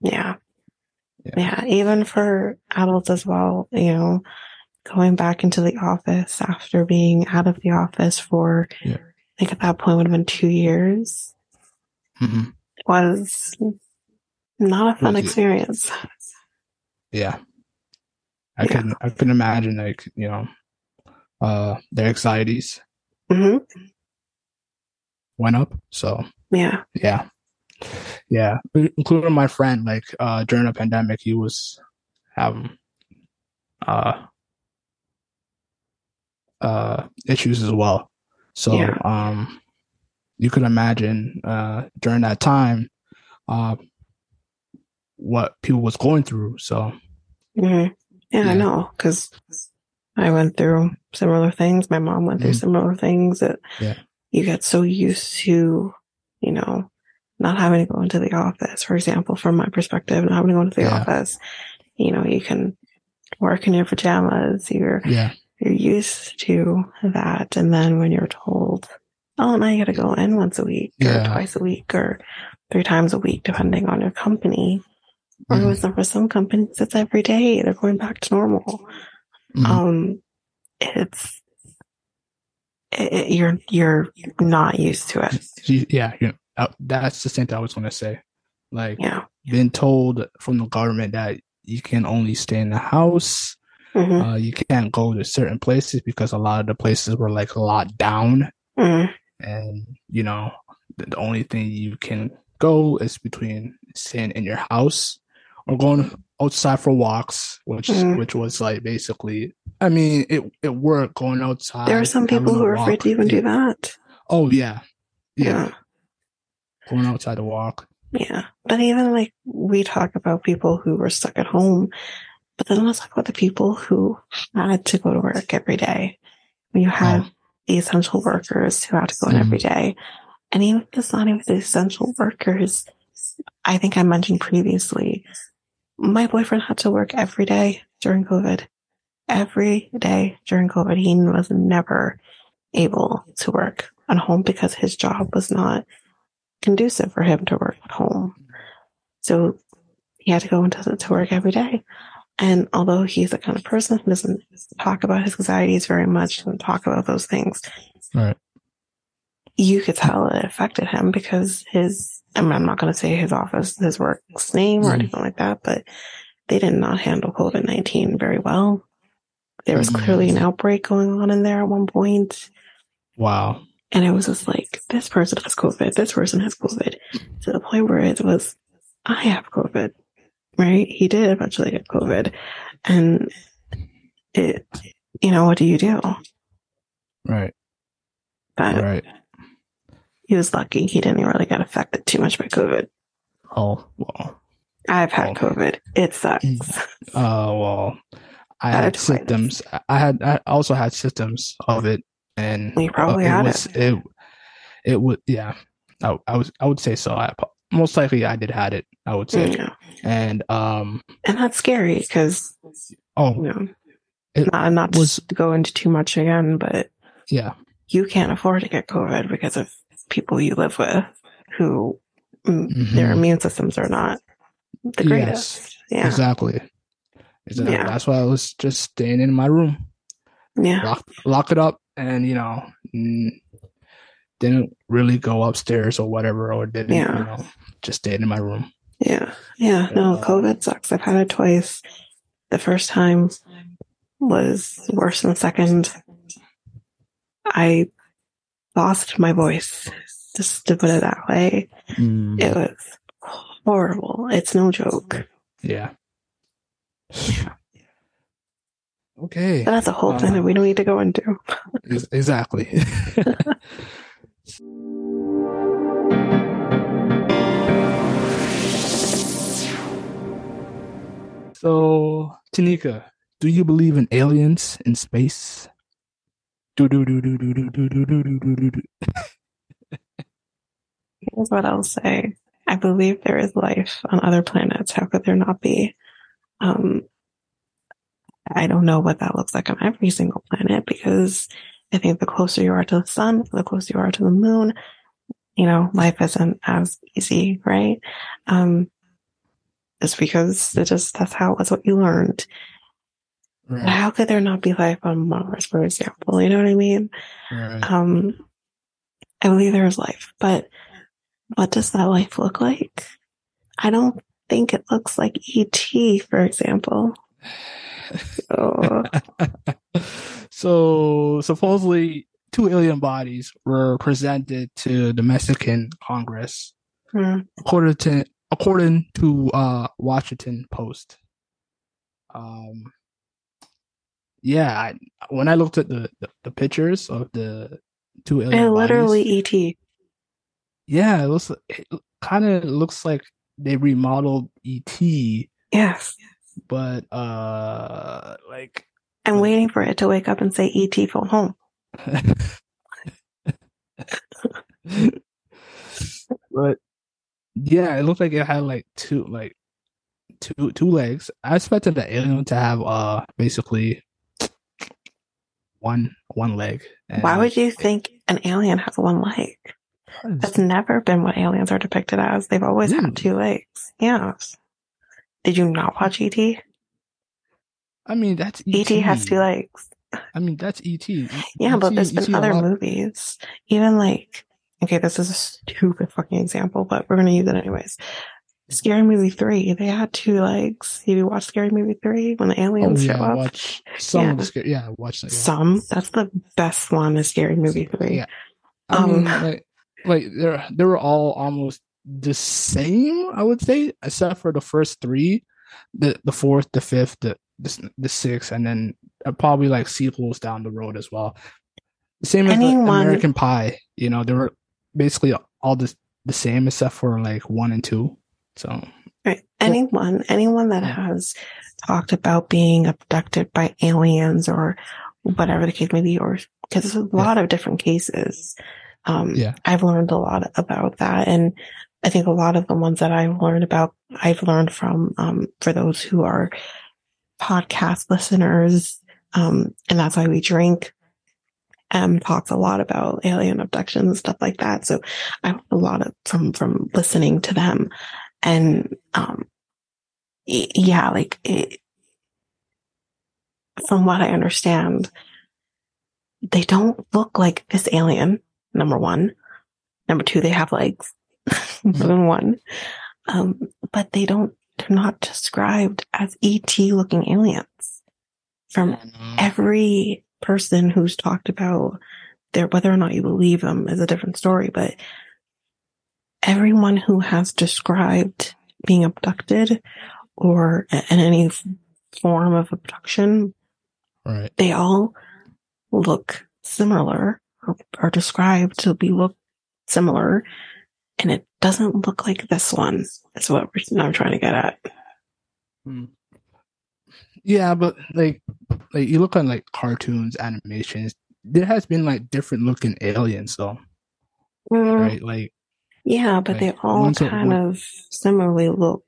Yeah. Yeah. yeah. Even for adults as well, you know, going back into the office after being out of the office for, Yeah. I think at that point would have been two years hmm was not a fun experience. Yeah. I can I can imagine like, you know, uh their anxieties hmm went up. So Yeah. yeah. Yeah. Including my friend, like uh during the pandemic he was having uh uh issues as well. So Yeah. um you could imagine uh during that time uh what people was going through. So hmm Yeah, I know. Cause I went through similar things. My mom went through Mhm. similar things that Yeah. You get so used to, you know, not having to go into the office. For example, from my perspective, not having to go into the Yeah. office, you know, you can work in your pajamas. You're Yeah. you're used to that, and then when you're told, "Oh, now you got to go in once a week, Yeah. or twice a week, or three times a week, depending on your company," or Mhm. with for some companies, it's every day. They're going back to normal Mhm. um it's it, you're you're not used to it yeah, uh, that's the same thing I was gonna say. Like, yeah been told from the government that you can only stay in the house. hmm Uh, you can't go to certain places because a lot of the places were like locked down, hmm and you know, the, the only thing you can go is between staying in your house or going outside for walks, which Mhm. which was like basically. I mean, it it worked going outside. there are some people who are walk. afraid to even do that Oh yeah, yeah, yeah going outside to walk. yeah but even like we talk about people who were stuck at home but then let's talk about the people who had to go to work every day when you have Oh. the essential workers who had to go in Mhm. every day and even if it's not even the essential workers i think i mentioned previously my boyfriend had to work every day during covid. Every day during covid he was never able to work at home because his job was not conducive for him to work at home. So he had to go into to work every day. And although he's the kind of person who doesn't talk about his anxieties very much and talk about those things Right. You could tell it affected him because his I mean, I'm not going to say his office, his work's name or Mhm. anything like that, but they did not handle COVID 19 very well. There was clearly an outbreak going on in there at one point, Wow. And it was just like, this person has COVID, this person has COVID, to the point where it was, I have COVID, right? He did eventually get COVID. And it, you know, what do you do? Right. But Right. He was lucky. He didn't really get affected too much by COVID. Oh well. I've had Oh. COVID. It sucks. Uh well. I Had symptoms. I had. I also had symptoms of it, and You probably uh, had was, it. It would. Yeah. I, I was. I would say so. I most likely I did had it. I would say, Yeah. and um. And that's scary because, you Oh know, It not, not was- to go into too much again, but yeah. you can't afford to get COVID because of people you live with who mm, their immune systems are not the greatest. Yeah. Exactly. Exactly. Yeah. That's why I was just staying in my room. Yeah. lock lock it up and you know didn't really go upstairs or whatever or didn't Yeah. you know just stayed in my room Yeah. Yeah. No, Yeah. COVID sucks. I've had it twice. The first time was worse than the second. I lost my voice, just to put it that way. It was horrible. It's no joke. yeah okay But that's a whole thing Uh, that we don't need to go into. Exactly so Tanyka do you believe in aliens in space do do do do do do do do do do do Here's what I'll say. I believe there is life on other planets. How could there not be? Um, I don't know what that looks like on every single planet because I think the closer you are to the sun, the closer you are to the moon, you know, life isn't as easy, right? Um, just because it just, that's how, that's what you learned. Right, how could there not be life on Mars, for example? You know what I mean? right. Um, I believe there is life, but what does that life look like? I don't think it looks like ET, for example. So, so supposedly two alien bodies were presented to the Mexican Congress, hmm, according to according to uh, Washington Post. Um, yeah, I, when I looked at the, the, the pictures of the two alien bodies, literally ET. yeah, it looks it kind of looks like they remodeled ET, Yes. but uh, like I'm waiting for it to wake up and say ET phone home. but yeah, it looked like it had like two like two two legs. I expected the alien to have uh basically one one leg. And Why would you think an alien has one leg? That's never been what aliens are depicted as. They've always had two legs. Yes. Did you not watch ET? I mean, that's ET. ET has two legs. I mean, that's ET. Yeah, ET, but there's been ET other movies. Even like, okay, this is a stupid fucking example, but we're going to use it anyways. Scary Movie 3, they had two legs. Have you watched Scary Movie 3 when the aliens oh, yeah, show up? Watch some yeah. of the scary, yeah, watch that. Yeah. Some. That's the best one is Scary Movie 3. Yeah. I um, mean, like, like they're, they were all almost the same, I would say, except for the first three, the, the fourth, the fifth, the, the, the sixth, and then uh, probably like sequels down the road as well. Same as Anyone... American Pie, you know, they were basically all the, the same except for like one and two. So, right. anyone, anyone that has talked about being abducted by aliens or whatever the case may be, or because there's a lot yeah. of different cases. Um, yeah. I've learned a lot about that. And I think a lot of the ones that I've learned about, I've learned from, um, for those who are podcast listeners. Um, and that's why we drink. Um, talks a lot about alien abductions and stuff like that. So I have a lot of from, from listening to them. And, um, yeah, like it, from what I understand, they don't look like this alien, number one. Number two, they have legs, mm-hmm. one. Um, but they don't, they're not described as ET looking aliens. From every person who's talked about their, whether or not you believe them is a different story, but everyone who has described being abducted or in any form of abduction, right. they all look similar or are described to be look similar. And it doesn't look like this one. That's what I'm trying to get at. Hmm. Yeah, but like, like you look on like cartoons, animations. There has been like different looking aliens, though, mm. right? Like yeah, but they all kind of similarly look.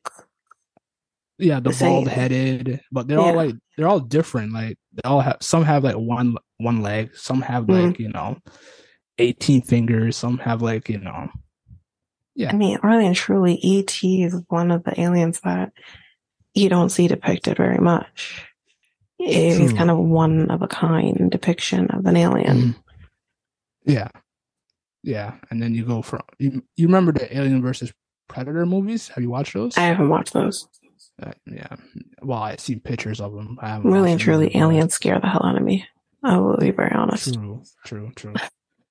Yeah, the, the bald headed, but they're yeah. all like they're all different. Like they all have some have like one one leg, some have mm-hmm. like mm. you know, eighteen fingers, some have like you know. Yeah, I mean, really and truly, ET is one of the aliens that you don't see depicted very much. It's kind of one of a kind depiction of an alien. Mm. Yeah, yeah, and then you go from you. You remember the Alien versus Predator movies? Have you watched those? I haven't watched those. Uh, yeah, well, I've seen pictures of them. I really and truly, aliens scare the hell out of me. I will be very honest. True, true, true.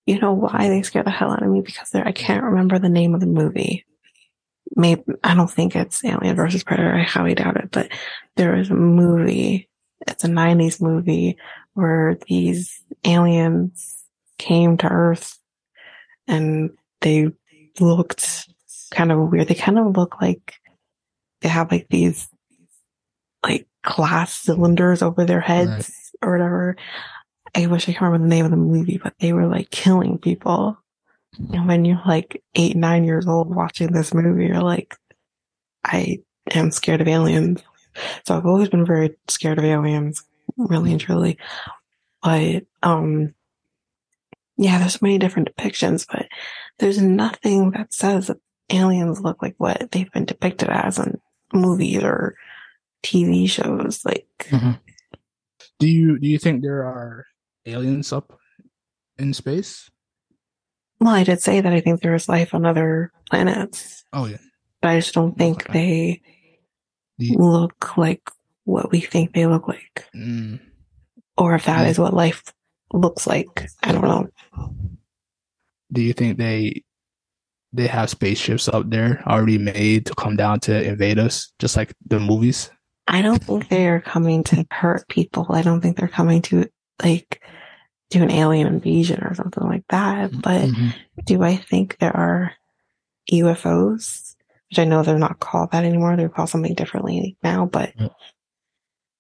You know why they scare the hell out of me? Because I can't remember the name of the movie. Maybe I don't think it's Alien versus Predator. I highly doubt it. But there is a movie. It's a '90s movie where these aliens came to Earth and they looked kind of weird. They kind of look like they have like these like glass cylinders over their heads right. or whatever. I wish I could remember the name of the movie, but they were like killing people. And when you're like eight, nine years old watching this movie, you're like, I am scared of aliens. So I've always been very scared of aliens, really and truly. But, um, yeah, there's many different depictions, but there's nothing that says that aliens look like what they've been depicted as in movies or TV shows. Like, mm-hmm. do you do you think there are aliens up in space? Well, I did say that I think there is life on other planets. Oh yeah, but I just don't think okay. they you... look like what we think they look like, mm. or if that yeah. is what life looks like. I don't know. Do you think they they have spaceships up there already made to come down to invade us, just like the movies? I don't think they're coming to hurt people. I don't think they're coming to like do an alien invasion or something like that. Mm-hmm. But mm-hmm. do I think there are UFOs? Which I know they're not called that anymore. They're called something differently now, but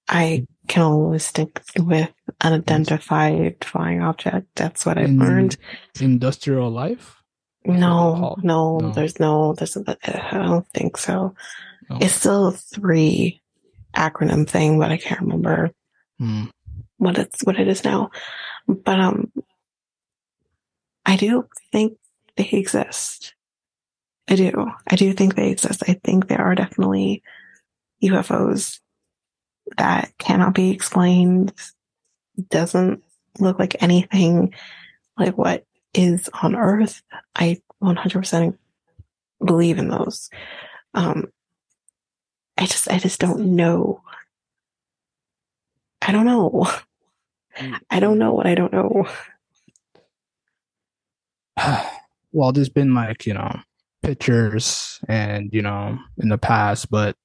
I can always stick with unidentified flying object. That's what I've In learned. Industrial life? No, no, no. there's no, there's, I don't think so. No. It's still a three acronym thing, but I can't remember Hmm. what it's, what it is now. But, um, I do think they exist. I do. I do think they exist. I think there are definitely UFOs that cannot be explained. Doesn't look like anything like what is on Earth. I 100% believe in those. Um, I just, I just don't know. I don't know. I don't know what I don't know. well, there's been like, you know, pictures and, you know, in the past, but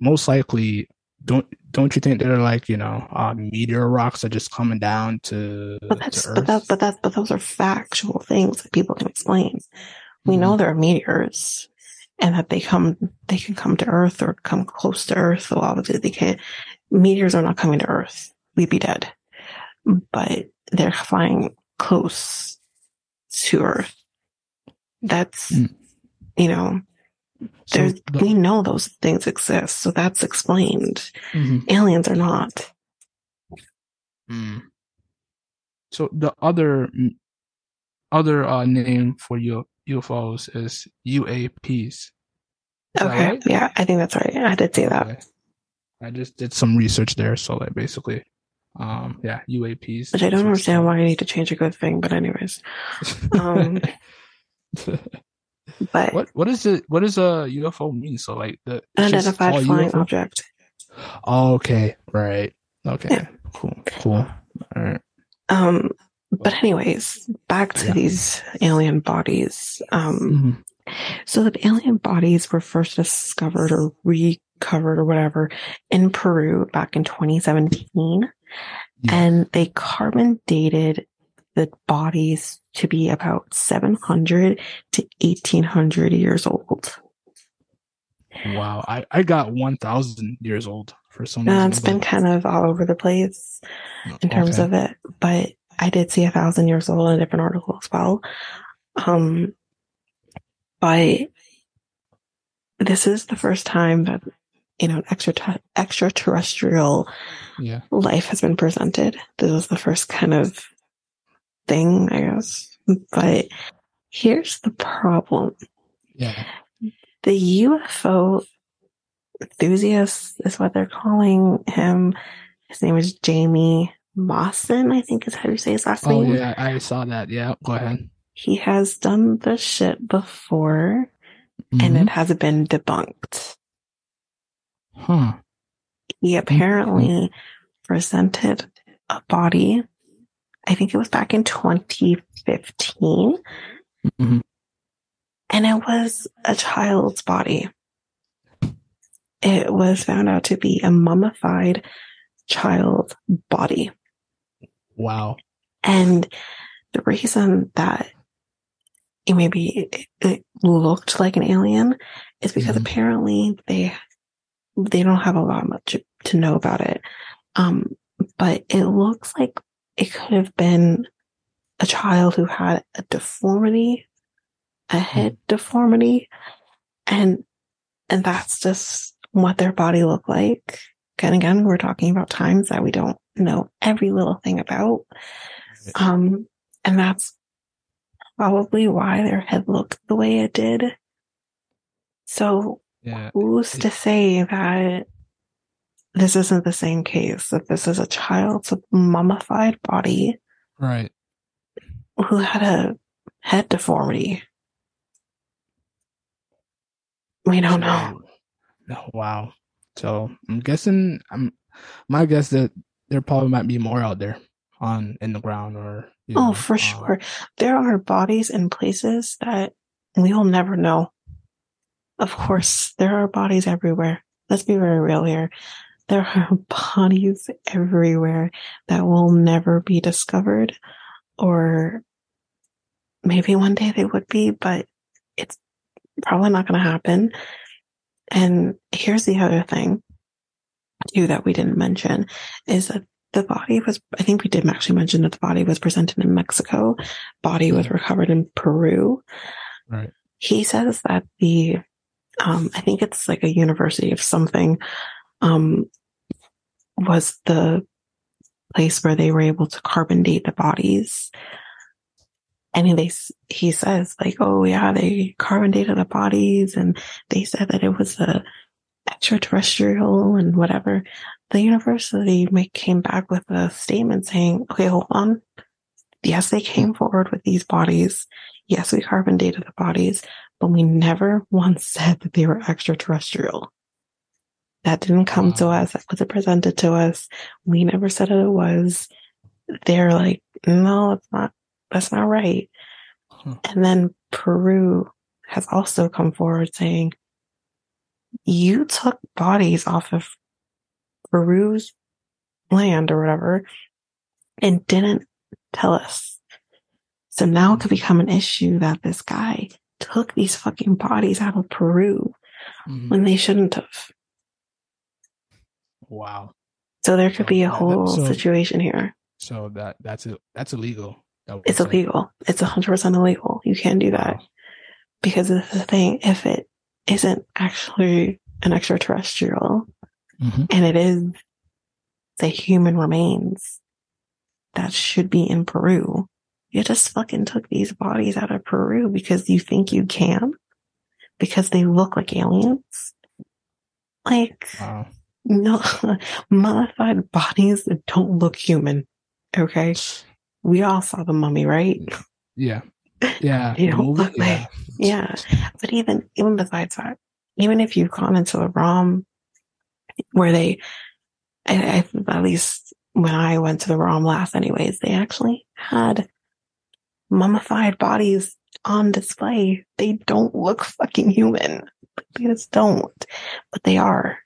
most likely don't don't you think they're like, you know, uh, meteor rocks are just coming down to, But that's, to but that, but that, but those are factual things that people can explain. We know Mhm. there are meteors and that they come, they can come to Earth or come close to Earth. Well, obviously they can't. Meteors are not coming to Earth. We'd be dead. But they're flying close to Earth. That's, Mm. you know, So there's, the- we know those things exist. So that's explained. Mhm. Aliens are not. Mm. So the other other uh, name for U- UFOs is UAPs. Is Okay. right? Yeah. I think that's right. I did say that. Okay. I just did some research there, so like basically, um, yeah, UAPs. Which I don't understand why I need to change a good thing, but anyways. Um, But what what is it? What does a UFO mean? So like the unidentified flying UFO? object. Oh, okay, right. Okay, Yeah. cool, cool. All right. Um, but anyways, back to Yeah. these alien bodies. Um, Mhm. so the alien bodies were first discovered or recovered or whatever in Peru back in 2017. Yeah. And they carbon dated the bodies to be about 700 to 1800 years old. Wow, I I got one thousand years old for some Uh, reason. it's been kind of all over the place. in terms Okay. of it, but I did see a thousand years old in a different article as well. Um, but this is the first time that you know extra extraterrestrial yeah. life has been presented. This is the first kind of thing, I guess. But here's the problem: Yeah. the UFO enthusiast is what they're calling him. His name is Jaime Maussan, I think is how you say his last Oh name. Oh, yeah, I saw that. Yeah, go ahead. He has done the shit before and Mhm. it has been debunked. huh. He apparently presented a body, I think it was back in 2015, Mhm. and it was a child's body. It was found out to be a mummified child body. Wow. And the reason that it maybe it, it looked like an alien is because Mhm. apparently they they don't have a lot much to know about it. Um, but it looks like it could have been a child who had a deformity, a head deformity, and and that's just what their body looked like. And again, we're talking about times that we don't know every little thing about. Um, and that's probably why their head looked the way it did. So Yeah. who's to say that this isn't the same case, that this is a child's mummified body Right. who had a head deformity? We don't know. Wow. So I'm guessing I'm my guess that there probably might be more out there on in the ground or you Oh, for um, sure. There are bodies in places that we will never know. Of course, there are bodies everywhere. Let's be very real here. There are bodies everywhere that will never be discovered, or maybe one day they would be, but it's probably not going to happen. And here's the other thing. too that we didn't mention is that the body was, I think we did actually mention that the body was presented in Mexico. Body was recovered in Peru. Right. He says that the, um, I think it's like a university of something, um, was the place where they were able to carbon date the bodies. And they, he says like, oh yeah, they carbon dated the bodies and they said that it was a extraterrestrial and whatever. The university came back with a statement saying, okay, hold on. Yes, they came forward with these bodies. Yes, we carbon dated the bodies, but we never once said that they were extraterrestrial. That didn't come wow. to us. That wasn't presented to us. We never said it was. They're like, no, it's not, that's not right. Huh. And then Peru has also come forward saying, you took bodies off of Peru's land or whatever and didn't tell us. So now it could become an issue that this guy took these fucking bodies out of Peru mm-hmm. when they shouldn't have. Wow. So there could so, be a whole so, situation here. So that that's it. That's illegal. It's illegal. It's hundred percent illegal. You can't do that wow. because is the thing. If it isn't actually an extraterrestrial mm-hmm. and it is the human remains that should be in Peru, you just fucking took these bodies out of Peru because you think you can because they look like aliens. Like, wow no modified bodies that don't look human. Okay. We all saw the mummy, right? Yeah. Yeah. they don't look yeah. like, yeah. But even, even besides that, even if you've gone into the ROM where they, I, I, at least when I went to the ROM last anyways, they actually had mummified bodies on display. They don't look fucking human. They just don't, but they are.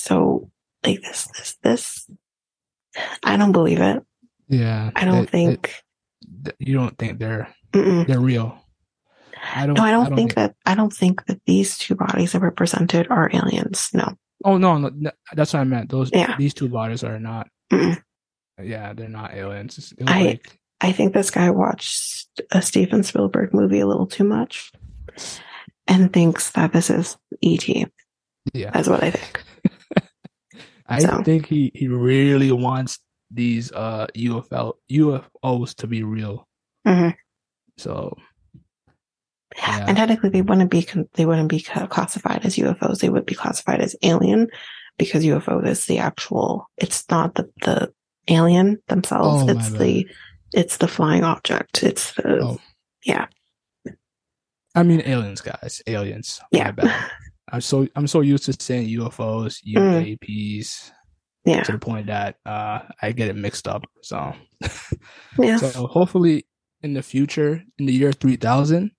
So like this, this, this, I don't believe it. Yeah. I don't it, think it, you don't think they're, mm-mm. they're real. I don't, no, I don't, I don't think, think, that, I don't think that these two bodies that represented are aliens. No. Oh, no, no that's what I meant. Those, yeah. these two bodies are not, Mm-mm. yeah, they're not aliens. I, like, I think this guy watched a Steven Spielberg movie a little too much and thinks that this is ET. Yeah. That's what I think. I so. think he, he really wants these uh UFO UFOs to be real. Mm-hmm. So, yeah. and technically, they wouldn't be they wouldn't be classified as UFOs. They would be classified as alien because UFO is the actual. It's not the the alien themselves. Oh, it's the it's the flying object. It's the oh. yeah. I mean aliens, guys. Aliens. Yeah. I'm so I'm so used to saying UFOs, UAPs, mm. yeah, to the point that uh, I get it mixed up. So, yeah. So hopefully, in the future, in the year 3000,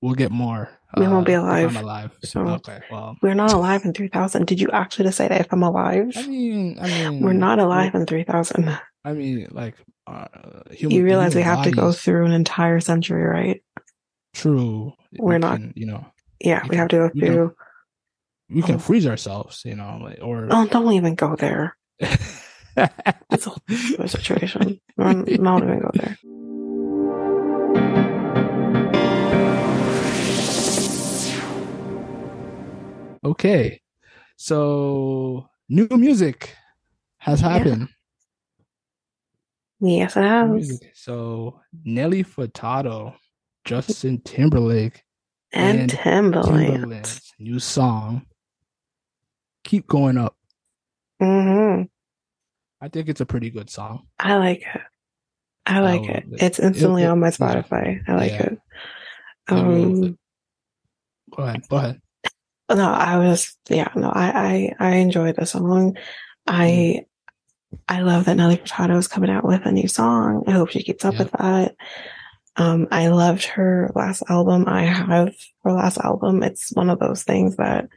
we'll get more. We uh, won't be alive. I'm alive. So okay. Well, we're not alive in 3000. Did you actually just say that if I'm alive? I mean, I mean, we're not alive in 3000. I mean, like, uh, human, you realize we have bodies. to go through an entire century, right? True. We're we not, can, you know, yeah, we, we have to go through. We can, freeze ourselves, you know, like, or oh, don't even go there. it's a situation. Don't even go there. Okay, so new music has happened. Yeah. Yes, it has. So Nelly Furtado, Justin Timberlake, and, and Timbaland. Timbaland's new song, Keep Going Up. Mm-hmm. I think it's a pretty good song. I like it. I like I it. it. It's instantly it, it, on my Spotify. I like yeah. it. Um, go ahead. Go ahead. No, I was yeah. No, I I I enjoy the song. I I love that Nelly Furtado is coming out with a new song. I hope she keeps up yeah. with that. Um, I loved her last album. I have her last album. It's one of those things that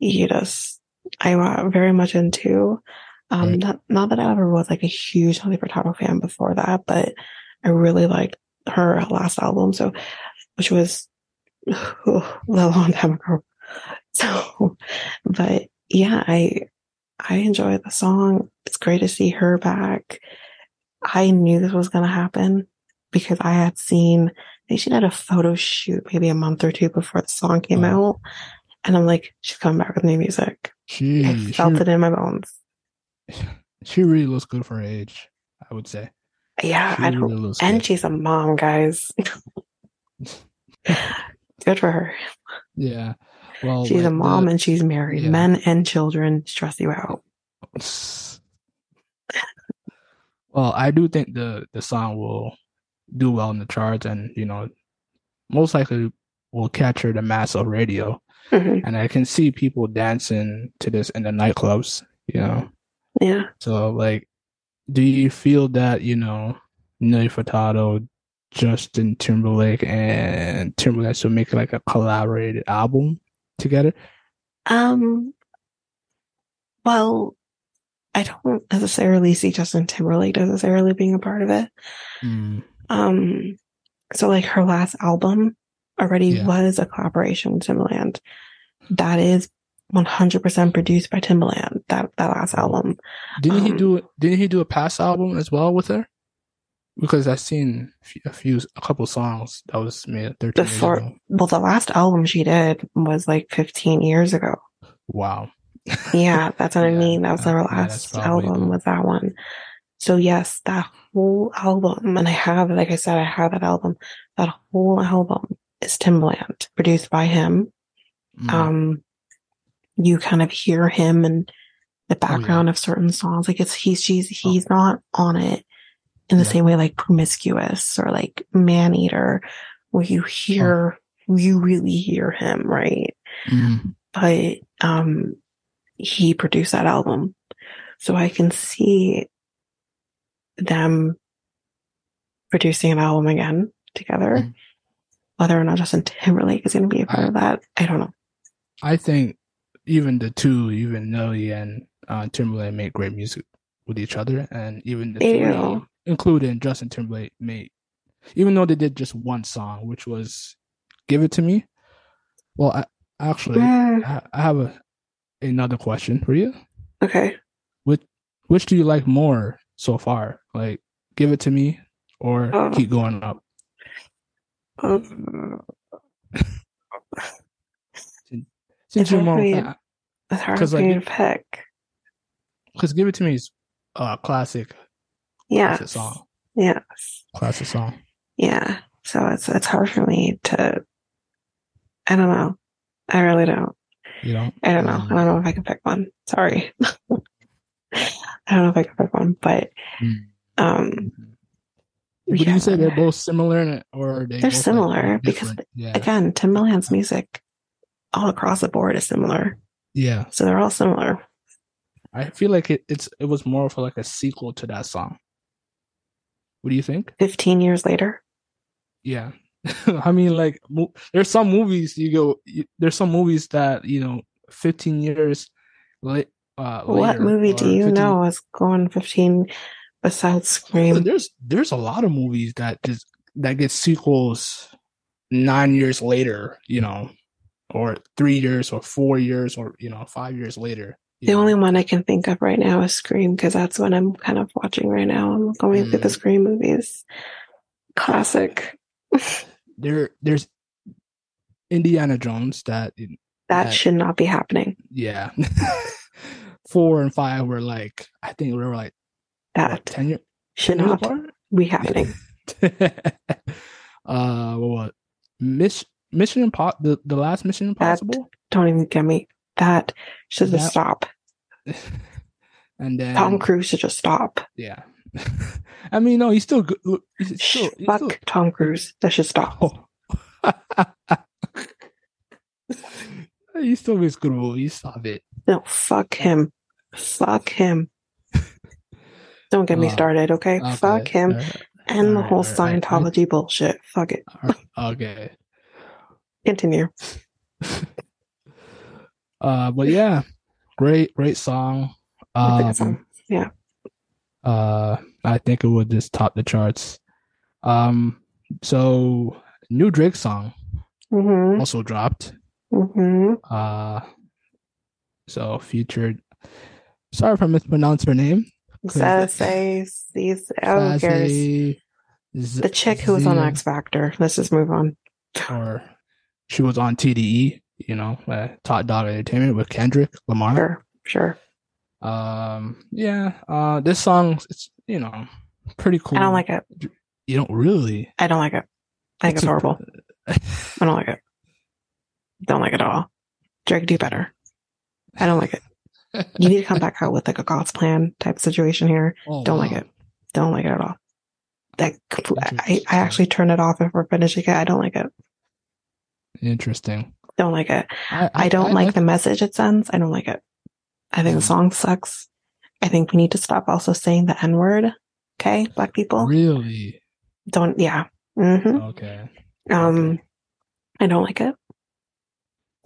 you just, I very much into. Um, right. not, not that I ever was like a huge Nelly Furtado fan before that, but I really liked her last album. So, which was oh, a long time ago. So, but yeah, I, I enjoy the song. It's great to see her back. I knew this was going to happen because I had seen, I think she did a photo shoot maybe a month or two before the song came Oh. out. And I'm like, she's coming back with new music. She I she, felt it in my bones. she really looks good for her age. I would say. Yeah, She I don't. really And good. she's a mom, guys. Good for her. Yeah. Well, She's a mom the- and she's married. yeah. Men and children stress you out. Well, I do think the the song will do well in the charts, and you know, most likely will capture the mass of radio. Mhm. And I can see people dancing to this in the nightclubs. You know, Yeah. so like, do you feel that you know, Nelly Furtado, Justin Timberlake, and Timbaland should make like a collaborated album together? Um. Well, I don't necessarily see Justin Timberlake necessarily being a part of it. Mm, Um. So, like her last album already Yeah. was a collaboration with Timbaland. That is 100% produced by Timbaland. That that last album. Didn't he Um, do? Didn't he do a past album as well with her? Because I've seen a few- a couple songs that was made 13 Before- years ago. Well, the last album she did was like 15 years ago. Wow. Yeah, that's what I mean. That was uh, her last probably album was that one. So yes, that whole album, and I have, like I said, I have that album. That whole album is Timbaland, produced by him. Mm, Um, you kind of hear him in the Oh, yeah. background of certain songs. Like it's he's she's he's not on it in the Yeah. same way like Promiscuous or like Man Eater, where you hear you really hear him, right? mm, but um he produced that album so i can see them producing an album again together Mhm. whether or not justin timberlake is going to be a part I- of that i don't know I think even the two, even Nelly and uh, Timbaland, make great music with each other, and even the They three, including Justin Timberlake, made even though they did just one song, which was "Give It to Me." Well, I, actually, Mm, I, I have a another question for you. okay Which Which do you like more so far? Like, "Give It to Me" or Oh. "Keep Going Up"? Um, Since you're more, hard for me- it's hard 'Cause, like, to pick because "Give It to Me" is a classic, yeah classic song, yes classic song. yeah so it's it's hard for me to i don't know i really don't You know, I don't know. Um, I don't know if I can pick one. Sorry. I don't know if I can pick one, but Mm. um Would yeah. you say they're both similar, in it, or are they? They're both, like, similar because, different? yeah, again, Timbaland's music all across the board is similar. yeah. So they're all similar. I feel like it, it's it was more of like a sequel to that song. What do you think? Fifteen years later. Yeah, I mean, like mo- there's some movies you go. You, there's some movies that you know, 15 years late. Uh, what movie do you 15 know is going fifteen besides Scream? There's there's a lot of movies that just that get sequels nine years later. You know, or three years, or four years, or you know, five years later. The know. only one I can think of right now is Scream because that's what I'm kind of watching right now. I'm going through the Mm. Scream movies. Classic. there there's Indiana Jones that That That- should not be happening. yeah four and five were like I think we were like That what, ten years should 10 years not apart. be happening. uh what, Miss Mission Impo- the the last Mission Impossible Don't even get me. That should just That- stop. and then Tom Cruise should just stop. yeah I mean no he's still good he's still, he's fuck still Tom Cruise. That should stop. oh. he still makes good movies stop it No, fuck him. Fuck him. Don't get me Uh, started, okay? Okay, Fuck him alright, and the whole alright. Scientology bullshit. Fuck it. okay Continue. Uh, but yeah, great, great song. Um. Yeah. uh, I think it would just top the charts. Um, so new Drake song Mm-hmm. also dropped. Mm-hmm. Uh, so featured Sorry if I mispronounced her name. Sassy, who cares? The chick who was on X Factor. Let's just move on. Or she was on TDE, you know, uh, Top Dog Entertainment with Kendrick Lamar. Sure, sure. Um, yeah. Uh, this song, it's you know, pretty cool. I don't like it. You don't really. I don't like it. I think it's, it's horrible. I don't like it. Don't like it at all. Drake, do better. I don't like it. You need to come back out with like a God's plan type situation here. Oh, don't wow. like it. Don't like it at all. That I, I actually turn it off if we're finishing it. I don't like it. Interesting. Don't like it. I, I, I don't I, like the message it sends. I don't like it. I think the mm. song sucks. I think we need to stop also saying the N word. Okay, black people. Really? Don't. Yeah. Mm-hmm. Okay. Um, okay. I don't like it.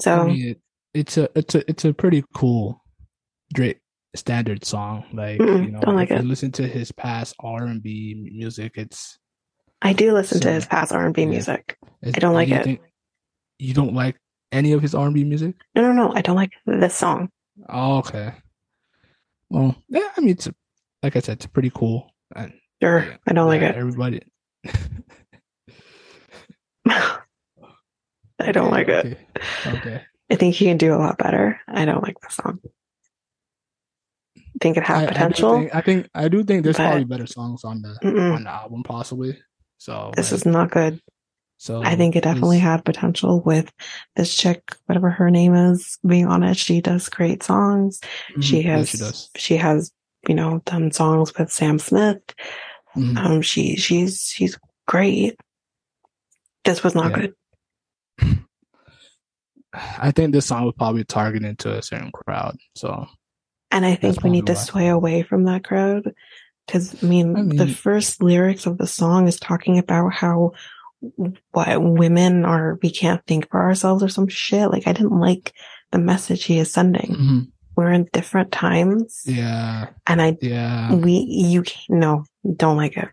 So I mean, it, it's a it's a it's a pretty cool Drake standard song. Like mm you know, don't like if it. you listen to his past R and B music, it's. I do listen so, to his past R and B music. I don't like it. Think, you don't like any of his R and B music? No, no, no. I don't like this song. Oh, okay. Well, yeah. I mean, it's a, like I said, it's pretty cool. And sure, yeah, I don't like it. Everybody. I don't like it. Okay. I think he can do a lot better. I don't like the song. I think it has potential. I, I, think, I think I do think there's probably better songs on the mm-mm. on the album, possibly. So this like, is not good. So I think it definitely had potential with this chick, whatever her name is, being on it. She does great songs. Mm-hmm. She has yeah, she, she, has, you know, done songs with Sam Smith. Mm-hmm. Um, she she's she's great. This was not yeah. good. I think this song was probably targeted to a certain crowd. So, and I think we need to sway away from that crowd because I mean, I mean, the first lyrics of the song is talking about how what women are we can't think for ourselves or some shit. Like I didn't like the message he is sending. Mm-hmm. We're in different times. Yeah. And I yeah we you no don't like it.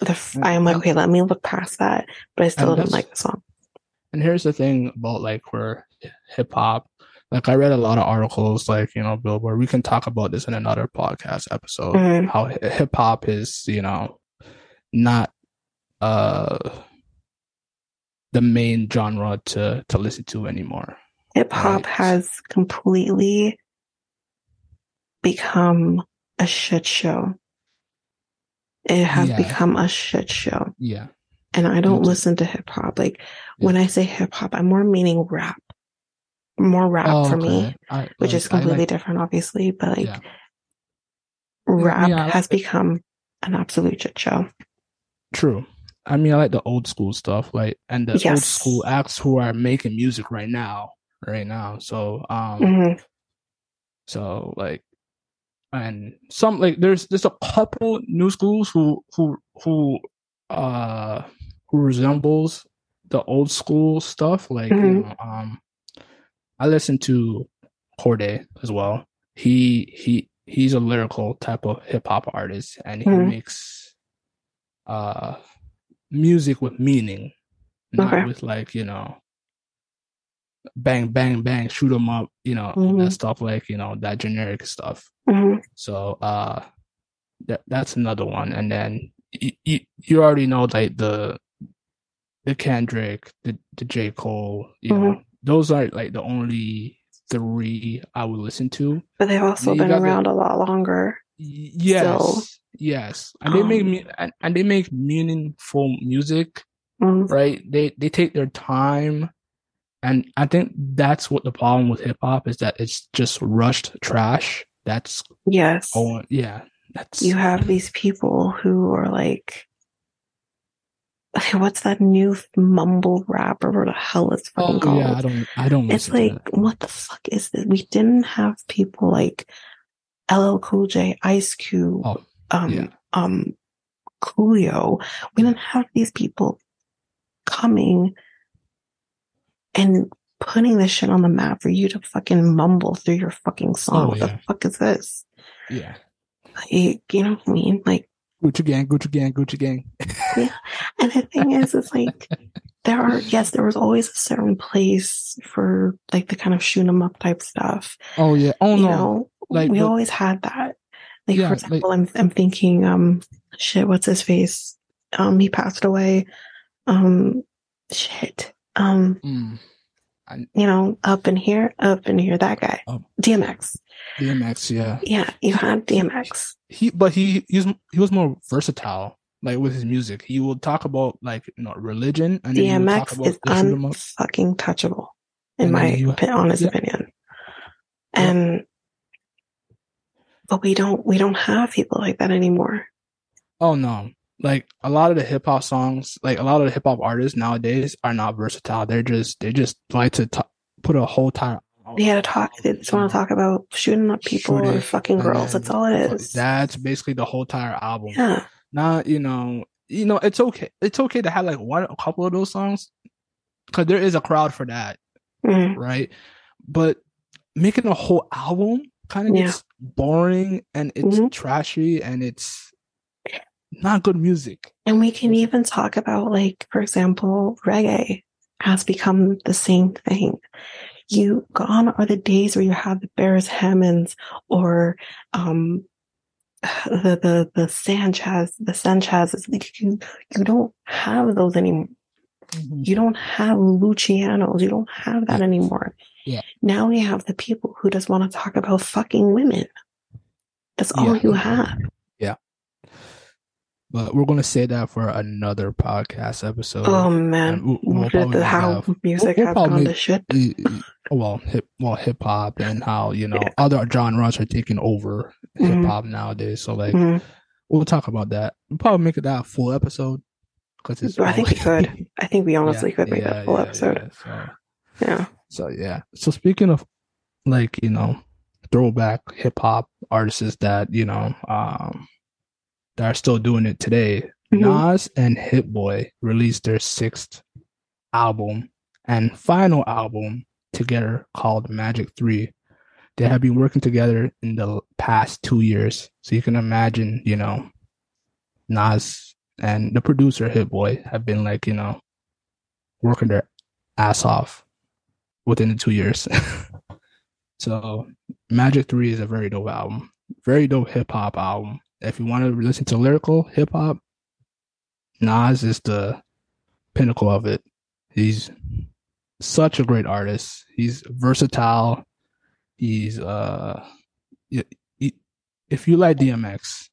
The I am like okay, let me look past that, but I still didn't like the song. And here's the thing about like where hip hop, like I read a lot of articles, like you know, Billboard. We can talk about this in another podcast episode. Mm-hmm. How hip hop is, you know, not uh the main genre to to listen to anymore. Hip hop right? has completely become a shit show. It has yeah. become a shit show. Yeah and I don't listen to hip hop. Like yeah. when I say hip hop, I'm more meaning rap, more rap oh, for okay. me, I, which like, is completely like, different, obviously. But like, yeah. rap yeah, has become an absolute shit show. True. I mean, I like the old school stuff, like, and the yes. old school acts who are making music right now, right now. So, um, mm-hmm. so like, and some like there's there's a couple new schools who who who uh who resembles the old school stuff. Like, mm-hmm. you know, um, I listen to Cordae as well. He he he's a lyrical type of hip hop artist, and he mm-hmm. makes uh music with meaning, not okay. with like you know bang bang bang shoot them up you know mm-hmm. that stuff like you know that generic stuff mm-hmm. so uh that that's another one and then you, you already know like the the Kendrick, the the J Cole, you mm-hmm. know, those are like the only three I would listen to. But they've also been around the, a lot longer. Yes, yes, and um, they make and, and, they make meaningful music, mm-hmm. right? They they take their time, and I think that's what the problem with hip hop is that it's just rushed trash. That's yes, oh yeah, that's you have these people who are like what's that new mumble rap or what the hell it's fucking oh, called? Yeah, I don't I don't It's like what the fuck is this? We didn't have people like LL Cool J, Ice Cube, oh, um yeah. um Coolio. We didn't have these people coming and putting this shit on the map for you to fucking mumble through your fucking song. Oh, what the fuck is this? Yeah. Like, you know what I mean? Like Gucci gang, Gucci gang, Gucci gang. yeah. And the thing is, it's like there are yes, there was always a certain place for like the kind of shoot 'em up type stuff. Oh yeah. Oh you no. Know? Like, we but- always had that. Like Yeah, for example, I'm I'm thinking, um, shit, what's his face? Um, he passed away. Um, shit. Um, mm, you know, up in here, up in here, that guy, Oh. DMX. DMX, yeah. Yeah, you had DMX. He, but he, he's he was more versatile. Like with his music, he will talk about like you know religion, and he would DMX is the shoot 'em up. unfucking touchable, in my then you- opi- honest yeah. opinion. And but we don't we don't have people like that anymore. Oh no. Like a lot of the hip hop songs, like a lot of the hip hop artists nowadays are not versatile. They're just they just like to t- put a whole time. They had to talk. They just want to talk about shooting up people Shoot or fucking girls. That's all it is. That's basically the whole entire album. yeah. Not you know, you know, it's okay. It's okay to have like one, a couple of those songs, because there is a crowd for that, Mhm. right? But making a whole album kind of Yeah. gets boring and it's Mhm. trashy and it's not good music. And we can even talk about, like, for example, reggae has become the same thing. You gone are the days where you have the Beres Hammonds or um the the the Sanchez, the Sanchez's. Like you you don't have those anymore. You don't have Lucianos. You don't have that anymore. Yeah. Now we have the people who just want to talk about fucking women. That's all Yeah. you have. But we're gonna say that for another podcast episode. Oh man, we'll- we'll Look at probably the, how have- music we'll has probably- gone to shit. Uh, well, hip well hip hop and how you know Yeah. other genres are taking over Mhm. hip hop nowadays. So like Mhm. we'll talk about that. We'll probably make it that a full episode because it's. I think we could. I think we honestly Yeah, could make yeah, that full episode. yeah. So Yeah. so yeah. So speaking of like you know throwback hip hop artists that you know um that are still doing it today. Mhm. Nas and Hit Boy released their sixth album and final album together called Magic 3. They have been working together in the past two years. So you can imagine, you know, Nas and the producer Hit Boy have been like, you know, working their ass off within the two years. so Magic 3 is a very dope album. Very dope hip hop album. If you want to listen to lyrical hip hop, Nas is the pinnacle of it. He's such a great artist. He's versatile. He's uh, y- y- if you like DMX,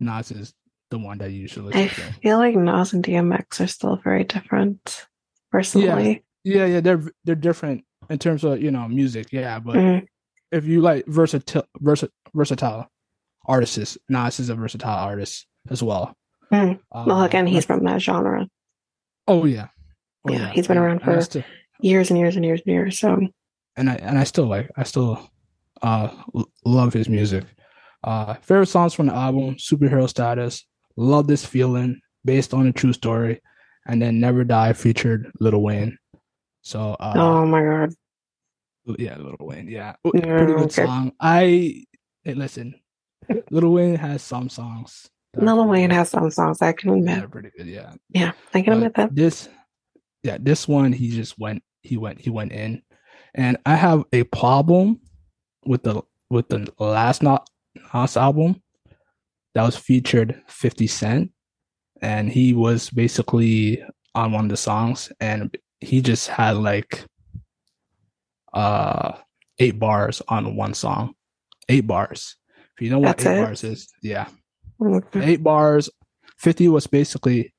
Nas is the one that you should listen I to. feel like Nas and DMX are still very different, personally. Yeah, yeah, yeah they're they're different in terms of you know music. Yeah, but Mhm. if you like versatile, versa, versatile artists, Nas is a versatile artist as well. Mm. Well, Uh, again, he's from that genre. Oh yeah, oh, Yeah, he's been around And for- still- Years and years and years and years. So, and I and I still like I still uh love his music. Uh favorite songs from the album, Superhero Status, Love This Feeling, based on a true story, and then Never Die featured Lil Wayne. So uh oh my God. yeah, Lil Wayne, yeah. Yeah, Pretty good okay. song. I hey, listen, Lil Wayne has some songs. that are Lil pretty Wayne has some songs I can admit. pretty good, yeah. Yeah, I can admit that. This, yeah, this one he just went, he went, he went in, and I have a problem with the with the last not Nas album that was featured Fifty Cent, and he was basically on one of the songs, and he just had like uh eight bars on one song, eight bars. If you know what That's eight it? bars is, yeah eight bars. 50 was basically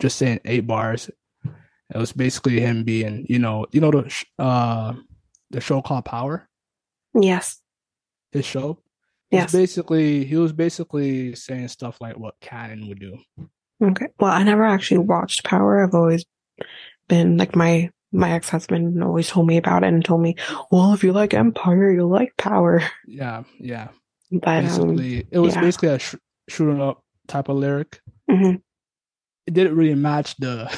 just saying eight bars. It was basically him being, you know, you know the sh- uh the show called Power, Yes. his show. Yes. basically he was basically saying stuff like what Kanan would do. Okay. Well, I never actually watched Power. I've always been like my my ex husband always told me about it and told me, well, if you like Empire, you'll like Power. Yeah, yeah. But um, Basically, it was yeah. basically a sh- shooting up type of lyric. mhm. It didn't really match the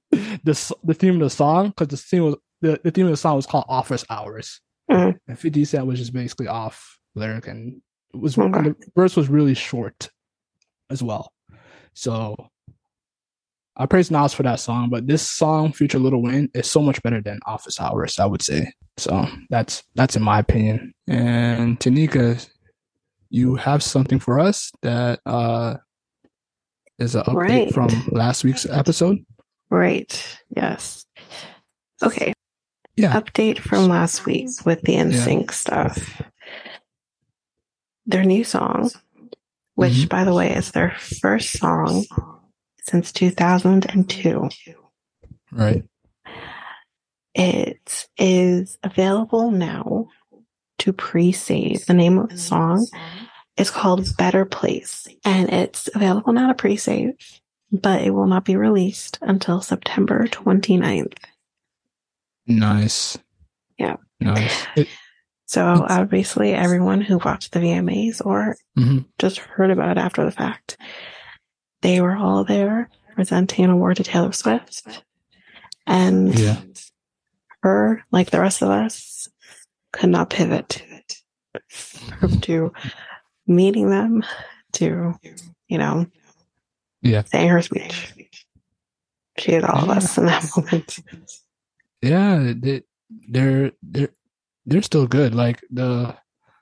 the the theme of the song because the theme was the, the theme of the song was called Office Hours. Mhm. And 50 Cent was just basically off lyric and it was Okay. and the verse was really short as well. So I praise Nas for that song, but this song, Future Lil Wayne, is so much better than Office Hours, I would say. So that's that's in my opinion. And Tanyka, you have something for us that uh is an update Right. from last week's episode. Right. Yes. Okay. Yeah. Update from last week with the NSYNC stuff. Their new song, which Mhm. by the way is their first song since 2002. Right. It is available now to pre-save. The name of the song is called Better Place and it's available now to pre-save, but it will not be released until September 29th. Nice. Yeah. Nice. It- So obviously everyone who watched the VMAs or mhm. just heard about it after the fact, they were all there presenting an award to Taylor Swift. And Yeah. her, like the rest of us, could not pivot to meeting them to, you know, Yeah. saying her speech. She had all of us in that moment. Yeah, they, they're they're they're still good. Like the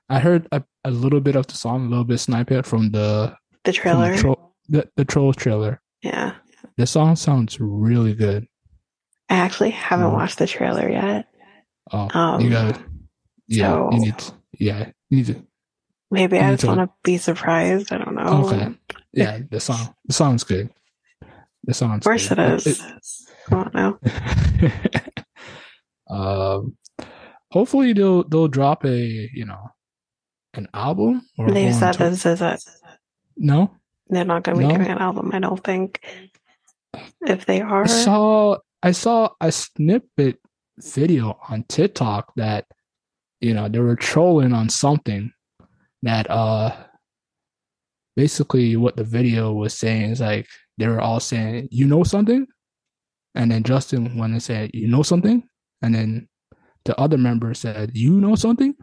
I heard a, a little bit of the song, a little bit snippet from the The trailer. the, troll, the, the trolls trailer. yeah. The song sounds really good. I actually haven't Mhm. watched the trailer yet. Oh, Um, you got yeah, so- you need to, yeah, you need to Maybe I just want to be surprised. I don't know. Okay. yeah, the song the song's good. The song's Of course good. it is. Come on now. um hopefully they'll they'll drop a you know an album or They said tour. this is it. no They're not going to be No? doing an album, I don't think. If they are, I saw I saw a snippet video on TikTok that you know they were trolling on something that uh basically what the video was saying is like they were all saying you know something and then Justin went and said you know something and then the other member said you know something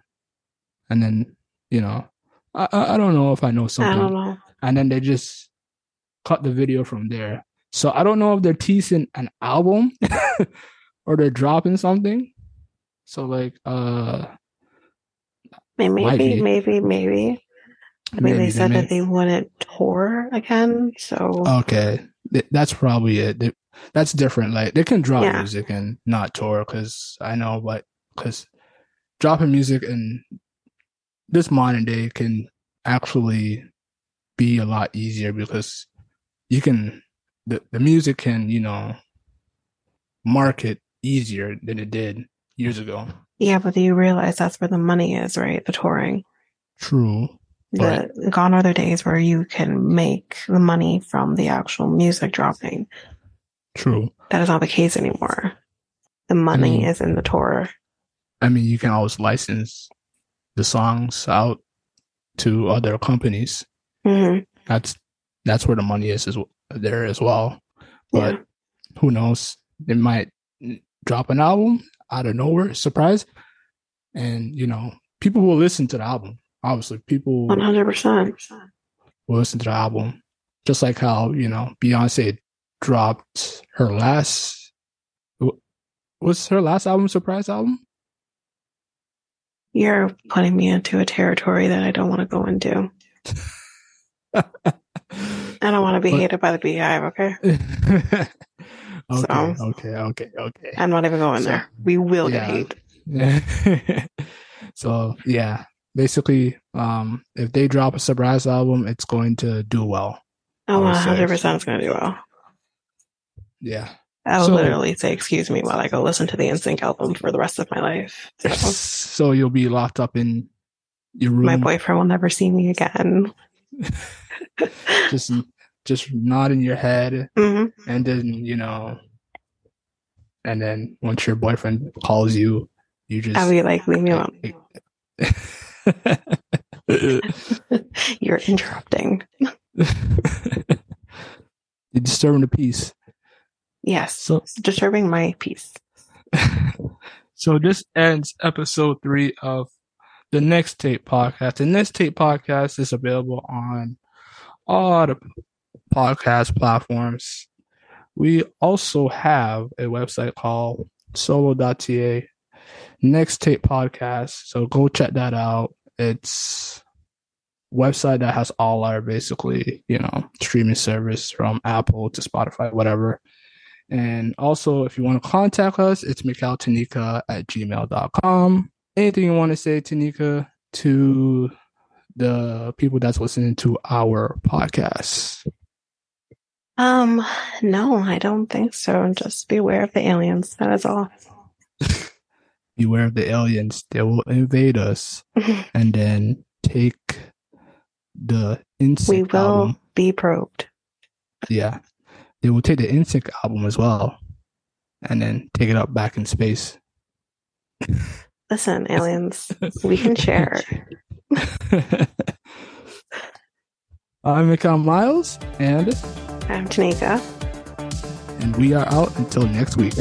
and then you know I I, I don't know if I know I something don't know. and then they just cut the video from there. So I don't know if they're teasing an album or they're dropping something. So like uh Might Maybe, maybe, maybe. I mean, maybe they said that they wouldn't tour again, so okay, that's probably it. That's different. Like they can drop music and not tour because I know, but because dropping music in this modern day can actually be a lot easier because you can the, the music can you know market easier than it did years ago. Yeah. But do you realize that's where the money is, right? The touring. True. The gone are the days where you can make the money from the actual music dropping. True. That is not the case anymore. The money mean- is in the tour. I mean, you can always license the songs out to other companies. hmm That's that's where the money is as there as well. But Yeah. who knows? They might drop an album out of nowhere, surprise, and you know, people will listen to the album. Obviously, people One hundred percent. will listen to the album, just like how you know Beyonce dropped her last. Was her last album surprise album? You're putting me into a territory that I don't want to go into. I don't want to be But- hated by the beehive, okay? okay, So- okay, okay, okay. I'm not even going So- there. We will get hate. so yeah, basically, um, if they drop a surprise album, it's going to do well. Oh, I 100% is going to do well. Yeah. I'll So- literally say, excuse me, while I go listen to the NSYNC album for the rest of my life. So So you'll be locked up in your room, my boyfriend will never see me again. just just nodding your head, hmm and then you know, and then once your boyfriend calls you, you just I'll be like, leave me alone. You're interrupting. You're disturbing the peace. Yes. So Disturbing my peace. so this ends episode three of the Next Take podcast. The Next Take podcast is available on all the podcast platforms. We also have a website called solo.to next take podcast. So go check that out. It's website that has all our basically, you know, streaming service from Apple to Spotify, whatever. And also, if you want to contact us, it's mikeltanyka at gmail.com. Anything you want to say, Tanyka, to the people that's listening to our podcast? Um, no, I don't think so. Just beware of the aliens. That is all. beware of the aliens. They will invade us and then take the NSYNC we will album. be probed. Yeah. They will take the NSYNC album as well and then take it up back in space. Listen, aliens, we can share. I'm Mikel Miles and I'm Tanyka. and we are out until next week.